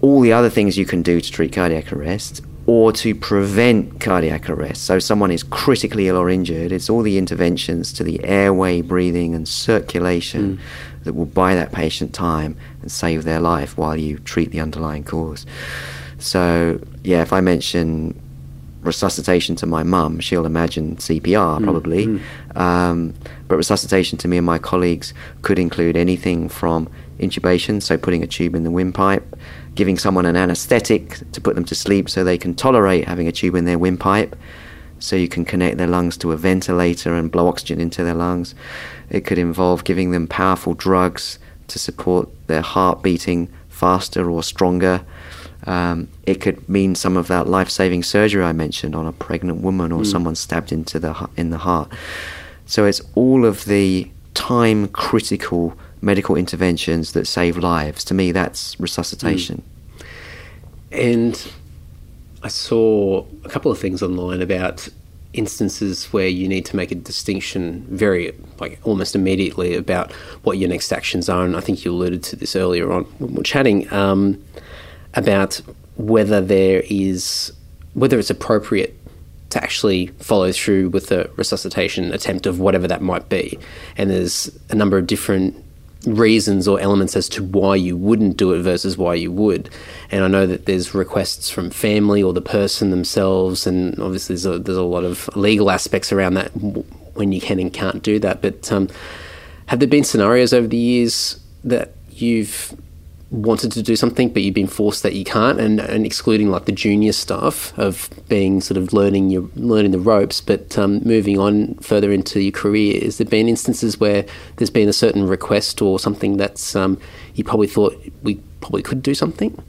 all the other things you can do to treat cardiac arrest or to prevent cardiac arrest. So, someone is critically ill or injured, it's all the interventions to the airway, breathing, and circulation mm. that will buy that patient time and save their life while you treat the underlying cause. So, yeah, if I mention resuscitation to my mum, she'll imagine CPR probably. Um, but resuscitation to me and my colleagues could include anything from intubation, so putting a tube in the windpipe, giving someone an anesthetic to put them to sleep so they can tolerate having a tube in their windpipe. So you can connect their lungs to a ventilator and blow oxygen into their lungs. It could involve giving them powerful drugs to support their heart beating faster or stronger. Um, it could mean some of that life-saving surgery I mentioned on a pregnant woman or someone stabbed into the in the heart. So it's all of the time-critical medical interventions that save lives. To me, that's resuscitation. And I saw a couple of things online about instances where you need to make a distinction very, like almost immediately about what your next actions are. And I think you alluded to this earlier on when we we're chatting um, about whether there is, whether it's appropriate to actually follow through with a resuscitation attempt of whatever that might be. And there's a number of different reasons or elements as to why you wouldn't do it versus why you would. And I know that there's requests from family or the person themselves, and obviously there's a, there's a lot of legal aspects around that when you can and can't do that. But um, have there been scenarios over the years that you've wanted to do something but you've been forced that you can't and, and excluding like the junior stuff of being sort of learning your learning the ropes but um, moving on further into your career has there been instances where there's been a certain request or something that's um, you probably thought we probably could do something?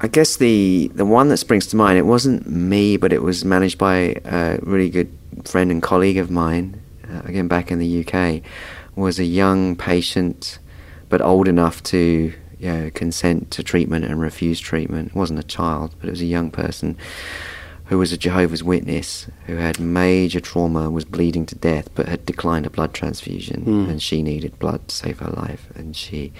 I guess the the one that springs to mind, it wasn't me, but it was managed by a really good friend and colleague of mine, uh, again back in the UK, was a young patient, but old enough to you know, consent to treatment and refuse treatment. It wasn't a child, but it was a young person who was a Jehovah's Witness, who had major trauma, was bleeding to death, but had declined a blood transfusion, Mm. and she needed blood to save her life, and she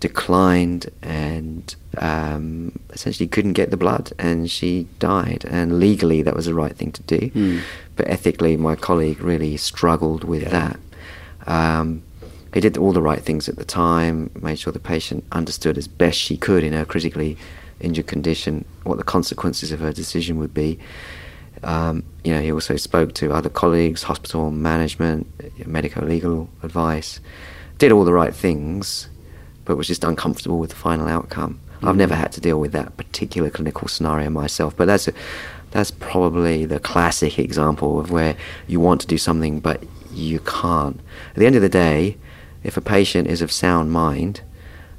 declined and um, essentially couldn't get the blood. And she died. And legally that was the right thing to do. Mm. but ethically my colleague really struggled with that um, he did all the right things at the time made sure the patient understood as best she could in her critically injured condition what the consequences of her decision would be um, you know, he also spoke to other colleagues, hospital management, medico legal advice, did all the right things, but was just uncomfortable with the final outcome. I've never had to deal with that particular clinical scenario myself, but that's a, that's probably the classic example of where you want to do something but you can't. At the end of the day, if a patient is of sound mind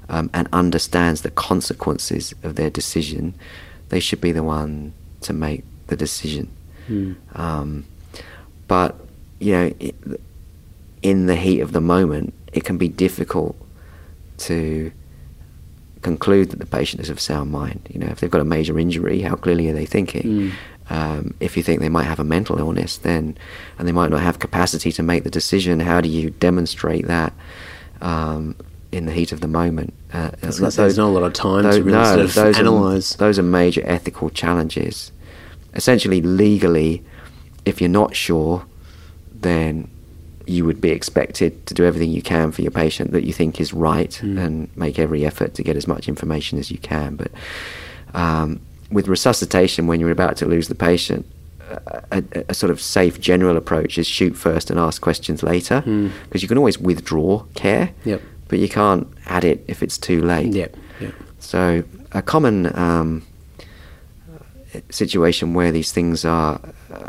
um, and understands the consequences of their decision, they should be the one to make the decision. Um, but you know, in the heat of the moment, it can be difficult to conclude that the patient is of sound mind. You know, if they've got a major injury, how clearly are they thinking? Um, if you think they might have a mental illness, then and they might not have capacity to make the decision, how do you demonstrate that um, in the heat of the moment? Uh, gonna say, there's not a lot of time to really no, sort of those analyse. Are, those are major ethical challenges. Essentially, legally, if you're not sure, then you would be expected to do everything you can for your patient that you think is right Hmm. and make every effort to get as much information as you can. But um, with resuscitation, when you're about to lose the patient, a, a, a sort of safe general approach is shoot first and ask questions later because you can always withdraw care, Hmm. Yep. but you can't add it if it's too late. Yep. Yep. So a common um, situation where these things are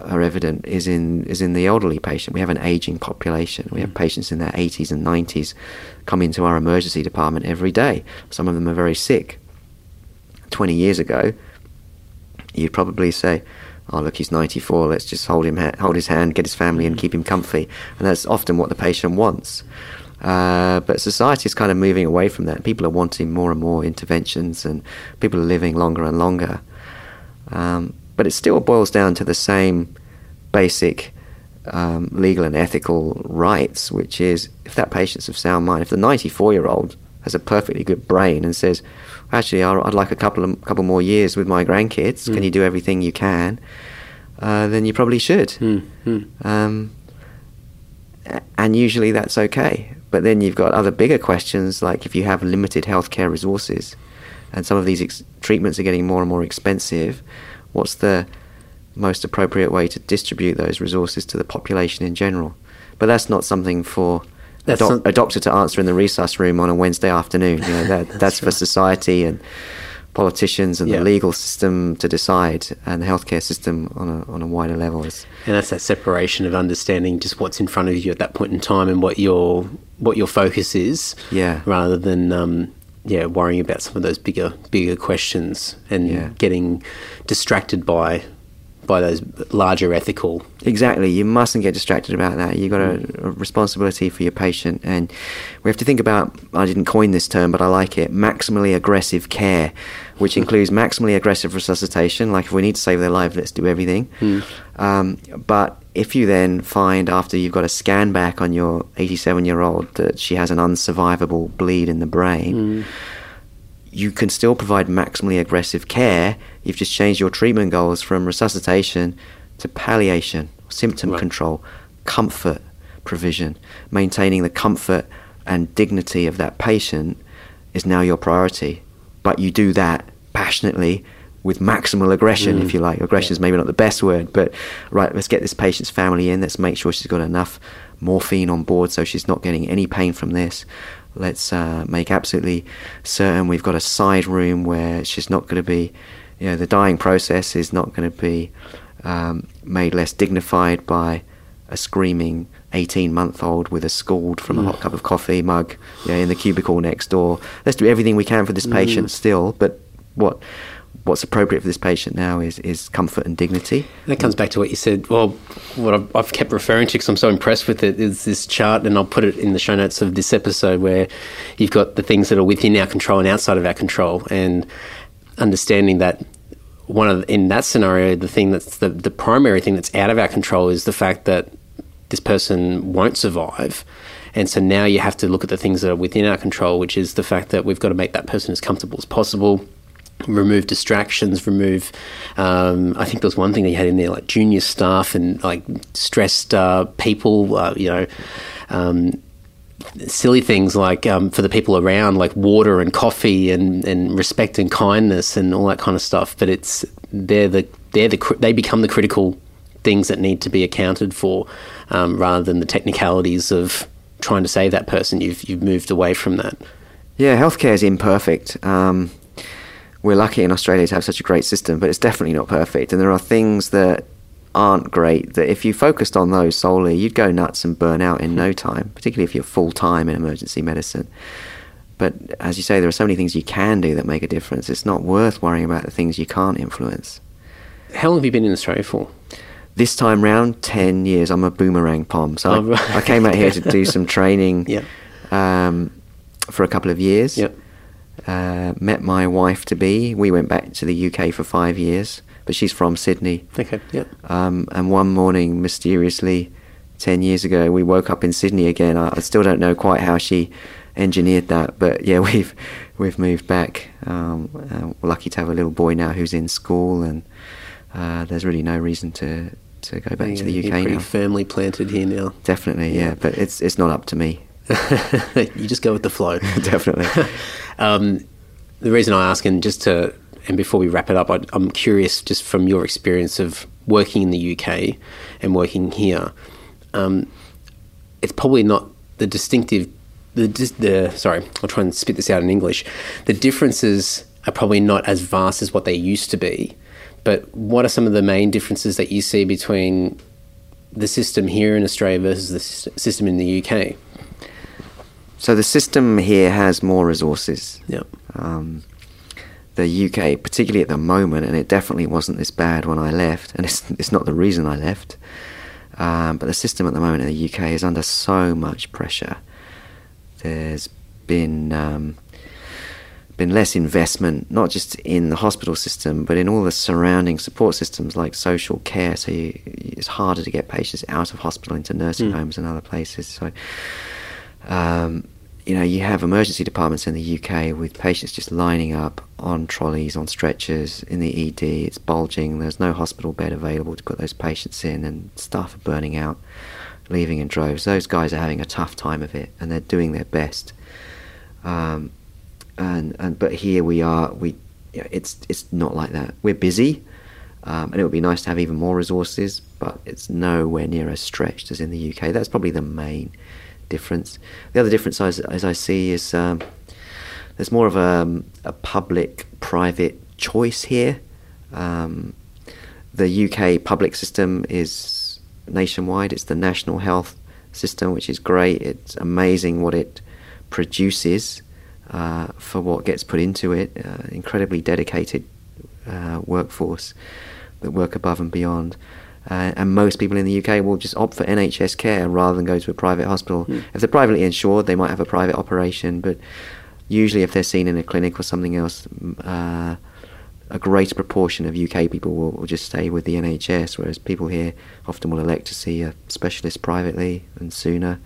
are evident is in is in the elderly patient. We have an aging population. We have patients in their 80s and 90s come into our emergency department every day. Some of them are very sick. 20 years ago, you'd probably say, "Oh, look, he's 94. Let's just hold him, ha- hold his hand, get his family, and keep him comfy." And that's often what the patient wants. Uh, but society is kind of moving away from that. People are wanting more and more interventions, and people are living longer and longer. Um, but it still boils down to the same basic um, legal and ethical rights, which is if that patient's of sound mind, if the 94 year old has a perfectly good brain and says, actually, I'd like a couple of couple more years with my grandkids. Can you do everything you can? Uh, then you probably should. Um, and usually that's okay. But then you've got other bigger questions, like if you have limited healthcare resources, and some of these ex- treatments are getting more and more expensive, what's the most appropriate way to distribute those resources to the population in general? But that's not something for That's not- a doctor to answer in the resus room on a Wednesday afternoon. You know, that, [LAUGHS] that's, for society and politicians and Yeah. the legal system to decide, and the healthcare system on a on a wider level. Is, And that's that separation of understanding just what's in front of you at that point in time and what your what your focus is. Yeah. Rather than um, yeah worrying about some of those bigger bigger questions and Yeah. getting distracted by by those larger ethical. Exactly. You mustn't get distracted about that. You've got a, a responsibility for your patient. And we have to think about, I didn't coin this term, but I like it, maximally aggressive care, which [LAUGHS] includes maximally aggressive resuscitation. Like if we need to save their life, let's do everything. Um, but if you then find after you've got a scan back on your 87 year old that she has an unsurvivable bleed in the brain, you can still provide maximally aggressive care. You've just changed your treatment goals from resuscitation to palliation, symptom Right. control, comfort provision. Maintaining the comfort and dignity of that patient is now your priority. But you do that passionately with maximal aggression, if mm. you like. Aggression is maybe not the best word, but right, let's get this patient's family in. Let's make sure she's got enough morphine on board so she's not getting any pain from this. Let's uh, make absolutely certain we've got a side room where she's not going to be, you know, the dying process is not going to be um, made less dignified by a screaming 18 month old with a scald from a hot cup of coffee mug you know, in the cubicle next door. Let's do everything we can for this patient still, but what what's appropriate for this patient now is, is comfort and dignity. That comes back to what you said. Well, what I've, I've kept referring to because I'm so impressed with it is this chart, and I'll put it in the show notes of this episode where you've got the things that are within our control and outside of our control, and understanding that one of in that scenario, the thing that's the, the primary thing that's out of our control is the fact that this person won't survive. And so now you have to look at the things that are within our control, which is the fact that we've got to make that person as comfortable as possible remove distractions, remove. Um, I think there was one thing you had in there, like junior staff and like stressed uh, people. Uh, you know, um, silly things like um, for the people around, like water and coffee and, and respect and kindness and all that kind of stuff. But it's they're the they're the they become the critical things that need to be accounted for, um, rather than the technicalities of trying to save that person. You've you've moved away from that. Yeah, healthcare is imperfect. Um, we're lucky in Australia to have such a great system, but it's definitely not perfect. And there are things that aren't great that if you focused on those solely, you'd go nuts and burn out in no time, particularly if you're full time in emergency medicine. But as you say, there are so many things you can do that make a difference. It's not worth worrying about the things you can't influence. How long have you been in Australia for? This time round, 10 years. I'm a boomerang pom. So Oh, I, right. I came out here to do [LAUGHS] some training Yeah. um, for a couple of years. Yep. Uh, met my wife to be. We went back to the UK for five years, but she's from Sydney. Okay. Yep. Um, and one morning, mysteriously, 10 years ago, we woke up in Sydney again. I, I still don't know quite how she engineered that, but [LAUGHS] yeah, we've we've moved back. Um, uh, we're lucky to have a little boy now who's in school, and uh, there's really no reason to to go back to the UK You're pretty now. firmly planted here now. Definitely, yeah. But it's it's not up to me. [LAUGHS] you just go with the flow. [LAUGHS] Definitely. [LAUGHS] Um, the reason I ask, and just to, and before we wrap it up, I, I'm curious, just from your experience of working in the UK and working here, um, it's probably not the distinctive, the, the sorry, I'll try and spit this out in English. The differences are probably not as vast as what they used to be. But what are some of the main differences that you see between the system here in Australia versus the system in the UK? So the system here has more resources. Yep. Um, the UK, particularly at the moment, and it definitely wasn't this bad when I left, and [LAUGHS] it's, it's not the reason I left, um, but the system at the moment in the UK is under so much pressure. There's been um, been less investment, not just in the hospital system, but in all the surrounding support systems like social care. So you, it's harder to get patients out of hospital into nursing Mm. homes and other places. So um, you know, you have emergency departments in the UK with patients just lining up on trolleys, on stretchers, in the ED. It's bulging. There's no hospital bed available to put those patients in, and staff are burning out, leaving in droves. Those guys are having a tough time of it, and they're doing their best. Um, and and but here we are. We you know, it's it's not like that. We're busy. Um, and it would be nice to have even more resources, but it's nowhere near as stretched as in the UK. That's probably the main difference. The other difference, as, as I see, is um, there's more of a, a public-private choice here. Um, the UK public system is nationwide. It's the national health system, which is great. It's amazing what it produces uh, for what gets put into it. Uh, incredibly dedicated uh, workforce that work above and beyond. Uh, and most people in the UK will just opt for NHS care rather than go to a private hospital. Hmm. If they're privately insured, they might have a private operation, but usually, if they're seen in a clinic or something else, uh, a greater proportion of UK people will, will just stay with the NHS, whereas people here often will elect to see a specialist privately and sooner.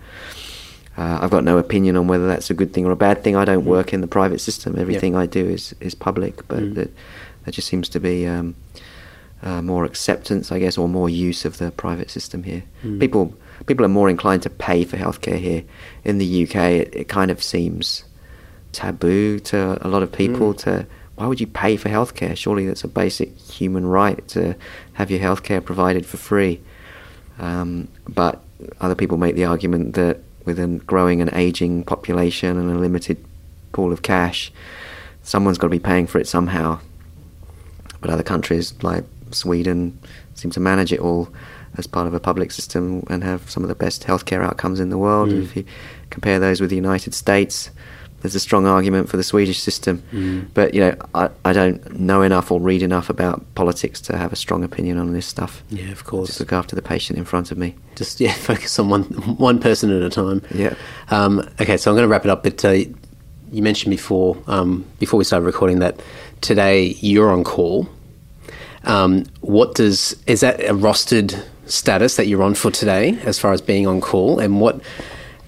Uh, I've got no opinion on whether that's a good thing or a bad thing. I don't Mm. work in the private system. Everything I do is, is public, but Mm. that there just seems to be um, uh, more acceptance, I guess, or more use of the private system here. Mm. People people are more inclined to pay for healthcare here. In the UK, it, it kind of seems taboo to a lot of people Mm. to why would you pay for healthcare? Surely that's a basic human right to have your healthcare provided for free. Um, but other people make the argument that with a growing and aging population and a limited pool of cash, someone's got to be paying for it somehow. But other countries like Sweden seem to manage it all as part of a public system and have some of the best healthcare outcomes in the world. Mm. If you compare those with the United States, there's a strong argument for the Swedish system. Mm. But you know, I, I don't know enough or read enough about politics to have a strong opinion on this stuff. Yeah, of course. Just look after the patient in front of me. Just yeah, [LAUGHS] focus on one one person at a time. Yeah. Um, okay, so I'm going to wrap it up. But uh, you mentioned before um, before we started recording that today you're on call. Um, what does is that a rostered status that you're on for today, as far as being on call, and what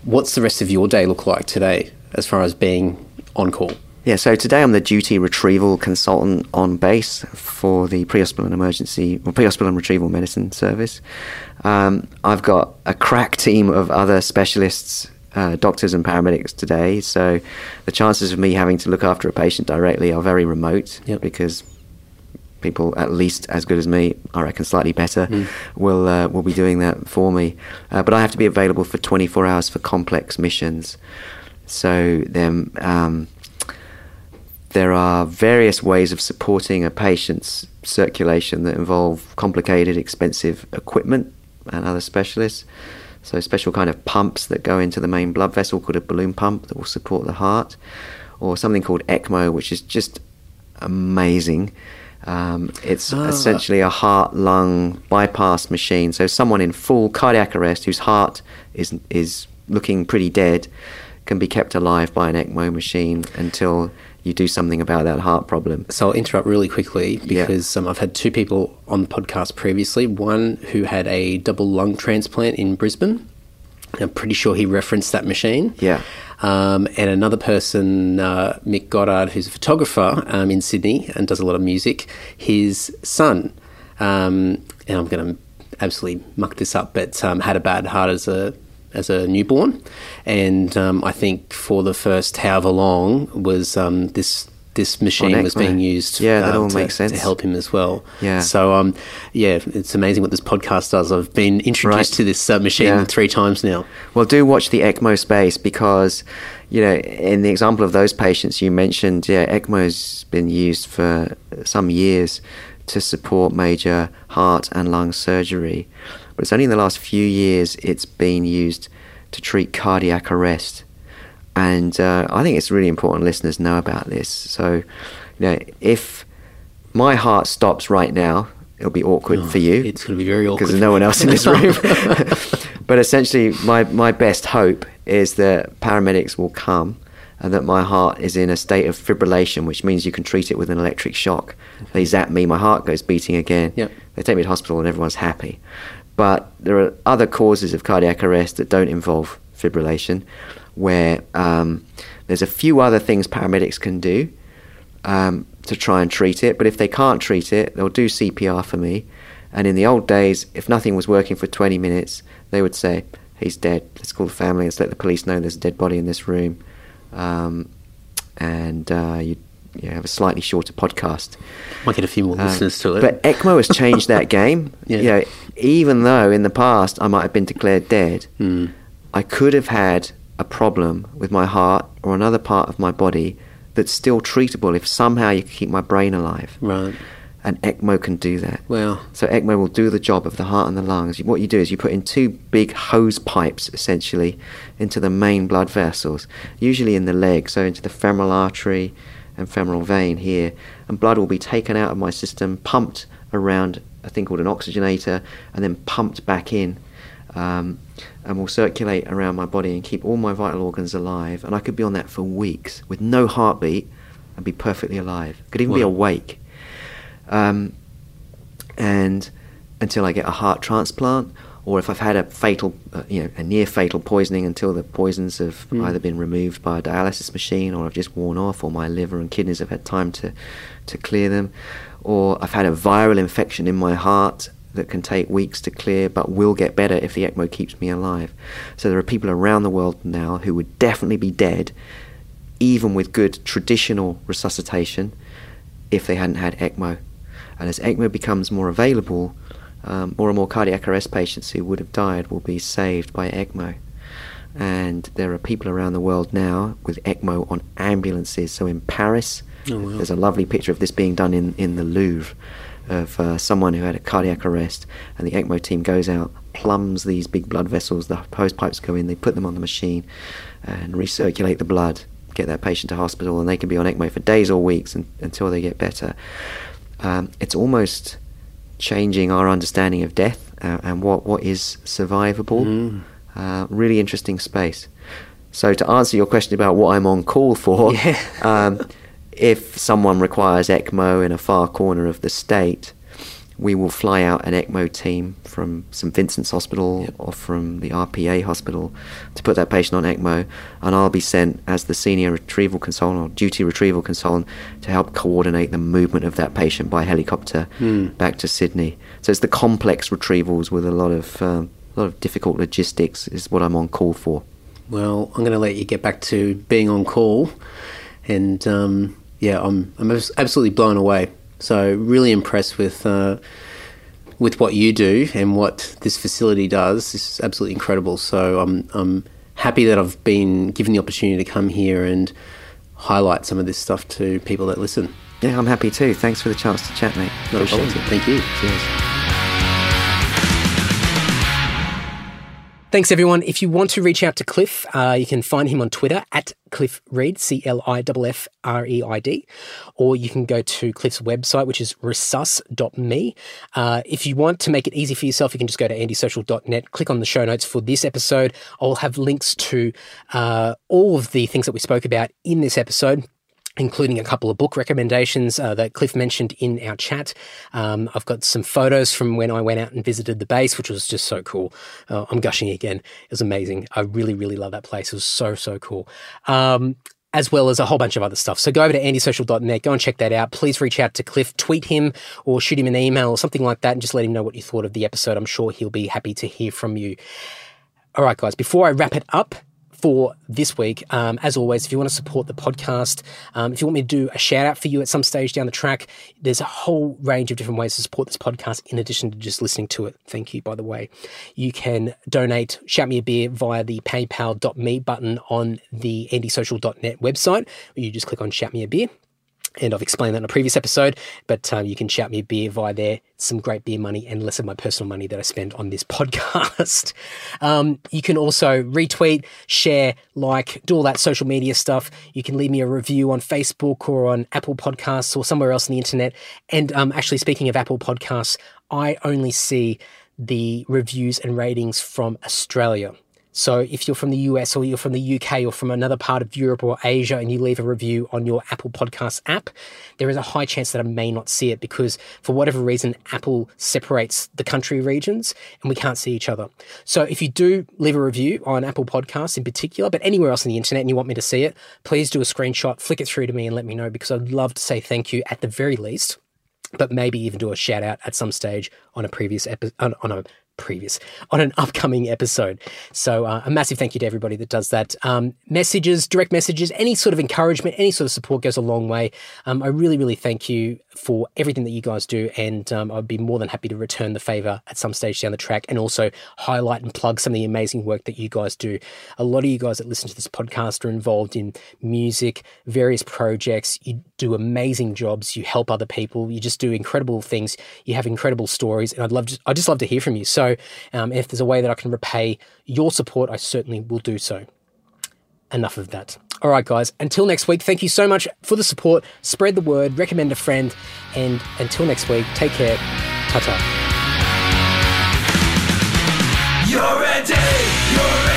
what's the rest of your day look like today, as far as being on call? Yeah, so today I'm the duty retrieval consultant on base for the pre-hospital and emergency, well, pre-hospital and retrieval medicine service. Um, I've got a crack team of other specialists, uh, doctors and paramedics today. So the chances of me having to look after a patient directly are very remote Yep. because people at least as good as me, I reckon slightly better, will uh, will be doing that for me. Uh, but I have to be available for 24 hours for complex missions. So then. Um, there are various ways of supporting a patient's circulation that involve complicated, expensive equipment and other specialists. So, special kind of pumps that go into the main blood vessel called a balloon pump that will support the heart, or something called ECMO, which is just amazing. Um, it's Ah. essentially a heart lung bypass machine. So, someone in full cardiac arrest whose heart is, is looking pretty dead can be kept alive by an ECMO machine until you do something about that heart problem. So I'll interrupt really quickly Yeah. because um, I've had two people on the podcast previously. One who had a double lung transplant in Brisbane. I'm pretty sure he referenced that machine. Yeah. Um, and another person, uh, Mick Goddard, who's a photographer um, in Sydney and does a lot of music. His son, um, and I'm going to absolutely muck this up, but um, had a bad heart as a as a newborn, and um, I think for the first however long was um, this this machine was being used. Yeah, that uh, all to, makes sense. to help him as well. Yeah. So um, yeah, it's amazing what this podcast does. I've been introduced Right. to this uh, machine Yeah. three times now. Well, do watch the ECMO space because, you know, in the example of those patients you mentioned, yeah, ECMO's been used for some years to support major heart and lung surgery. But it's only in the last few years it's been used to treat cardiac arrest. And uh, I think it's really important listeners know about this. So, you know, if my heart stops right now, it'll be awkward for you It's going to be very awkward. because there's no one else in this room. [LAUGHS] [LAUGHS] but essentially, my, my best hope is that paramedics will come and that my heart is in a state of fibrillation, which means you can treat it with an electric shock. They zap me, my heart goes beating again. Yep. They take me to hospital and everyone's happy. But there are other causes of cardiac arrest that don't involve fibrillation, where um, there's a few other things paramedics can do um, to try and treat it. But if they can't treat it, they'll do CPR for me. And in the old days, if nothing was working for 20 minutes, they would say, He's dead. Let's call the family. Let's let the police know there's a dead body in this room. Um, and uh, you, you have a slightly shorter podcast. Might get a few more Um, listeners to it. But ECMO has changed that [LAUGHS] game. Yeah. You know, even though in the past I might have been declared dead, Hmm. I could have had a problem with my heart or another part of my body that's still treatable if somehow you can keep my brain alive. right. And ECMO can do that. Wow. So ECMO will do the job of the heart and the lungs. What you do is you put in two big hose pipes, essentially, into the main blood vessels, usually in the leg, so into the femoral artery and femoral vein here. And blood will be taken out of my system, pumped around a thing called an oxygenator, and then pumped back in. Um, and will circulate around my body and keep all my vital organs alive. And I could be on that for weeks with no heartbeat and be perfectly alive. Could even be awake. Um, and until I get a heart transplant, or if I've had a fatal, uh, you know, a near fatal poisoning until the poisons have Mm. either been removed by a dialysis machine, or I've just worn off, or my liver and kidneys have had time to, to clear them, or I've had a viral infection in my heart that can take weeks to clear, but will get better if the ECMO keeps me alive. So there are people around the world now who would definitely be dead, even with good traditional resuscitation, if they hadn't had ECMO. And as ECMO becomes more available, um, more and more cardiac arrest patients who would have died will be saved by ECMO. And there are people around the world now with ECMO on ambulances. So in Paris, Oh, wow. there's a lovely picture of this being done in, in the Louvre of uh, someone who had a cardiac arrest. And the ECMO team goes out, plumbs these big blood vessels, the hose pipes go in, they put them on the machine and recirculate the blood, get that patient to hospital, and they can be on ECMO for days or weeks un- until they get better. Um, it's almost changing our understanding of death uh, and what, what is survivable. Mm. Uh, really interesting space. So to answer your question about what I'm on call for, [LAUGHS] Yeah. um, if someone requires ECMO in a far corner of the state, we will fly out an ECMO team from St Vincent's Hospital Yep. or from the RPA hospital to put that patient on ECMO, and I'll be sent as the senior retrieval consultant or duty retrieval consultant to help coordinate the movement of that patient by helicopter Hmm. back to Sydney. So it's the complex retrievals with a lot of um, a lot of difficult logistics is what I'm on call for. Well, I'm going to let you get back to being on call, and um, yeah, I'm I'm absolutely blown away. So really impressed with uh, with what you do and what this facility does. This is absolutely incredible. So I'm I'm happy that I've been given the opportunity to come here and highlight some of this stuff to people that listen. Yeah, I'm happy too. Thanks for the chance to chat, mate. Not Appreciate it. Thank you. Cheers. Thanks, everyone. If you want to reach out to Cliff, uh, you can find him on Twitter at Cliff Reid, C L I F F R E I D, or you can go to Cliff's website, which is resus.me. Uh, if you want to make it easy for yourself, you can just go to andysocial.net, click on the show notes for this episode. I'll have links to uh, all of the things that we spoke about in this episode including a couple of book recommendations uh, that Cliff mentioned in our chat. Um, I've got some photos from when I went out and visited the base, which was just so cool. Uh, I'm gushing again. It was amazing. I really, really love that place. It was so, so cool. Um, as well as a whole bunch of other stuff. So go over to andysocial.net, go and check that out. Please reach out to Cliff, tweet him or shoot him an email or something like that and just let him know what you thought of the episode. I'm sure he'll be happy to hear from you. All right, guys, before I wrap it up, for this week. Um, as always, if you want to support the podcast, um, if you want me to do a shout out for you at some stage down the track, there's a whole range of different ways to support this podcast in addition to just listening to it. Thank you, by the way. You can donate, shout me a beer via the paypal.me button on the andysocial.net website. or You just click on shout me a beer and I've explained that in a previous episode, but um, you can shout me a beer via there. Some great beer money and less of my personal money that I spend on this [LAUGHS] podcast. um, you can also retweet, share, like, do all that social media stuff. You can leave me a review on Facebook or on Apple Podcasts or somewhere else on the internet. And um, actually, speaking of Apple Podcasts, I only see the reviews and ratings from Australia. So if you're from the US or you're from the UK or from another part of Europe or Asia and you leave a review on your Apple Podcasts app, there is a high chance that I may not see it because for whatever reason, Apple separates the country regions and we can't see each other. So if you do leave a review on Apple Podcasts in particular, but anywhere else on the internet and you want me to see it, please do a screenshot, flick it through to me and let me know because I'd love to say thank you at the very least but maybe even do a shout out at some stage on a previous episode on, on, a previous on an [LAUGHS] upcoming episode. So uh, a massive thank you to everybody that does that. Um, messages, direct messages, any sort of encouragement, any sort of support goes a long way. Um, I really, really thank you for everything that you guys do, and um, I'd be more than happy to return the favor at some stage down the track, and also highlight and plug some of the amazing work that you guys do. A lot of you guys that listen to this podcast are involved in music, various projects. You do amazing jobs. You help other people. You just do incredible things. You have incredible stories, and I'd love, to, I just love to hear from you. So, um, if there's a way that I can repay your support, I certainly will do so. Enough of that. All right, guys, until next week, thank you so much for the support. Spread the word, recommend a friend, and until next week, take care. Ta ta. You're ready, you're ready.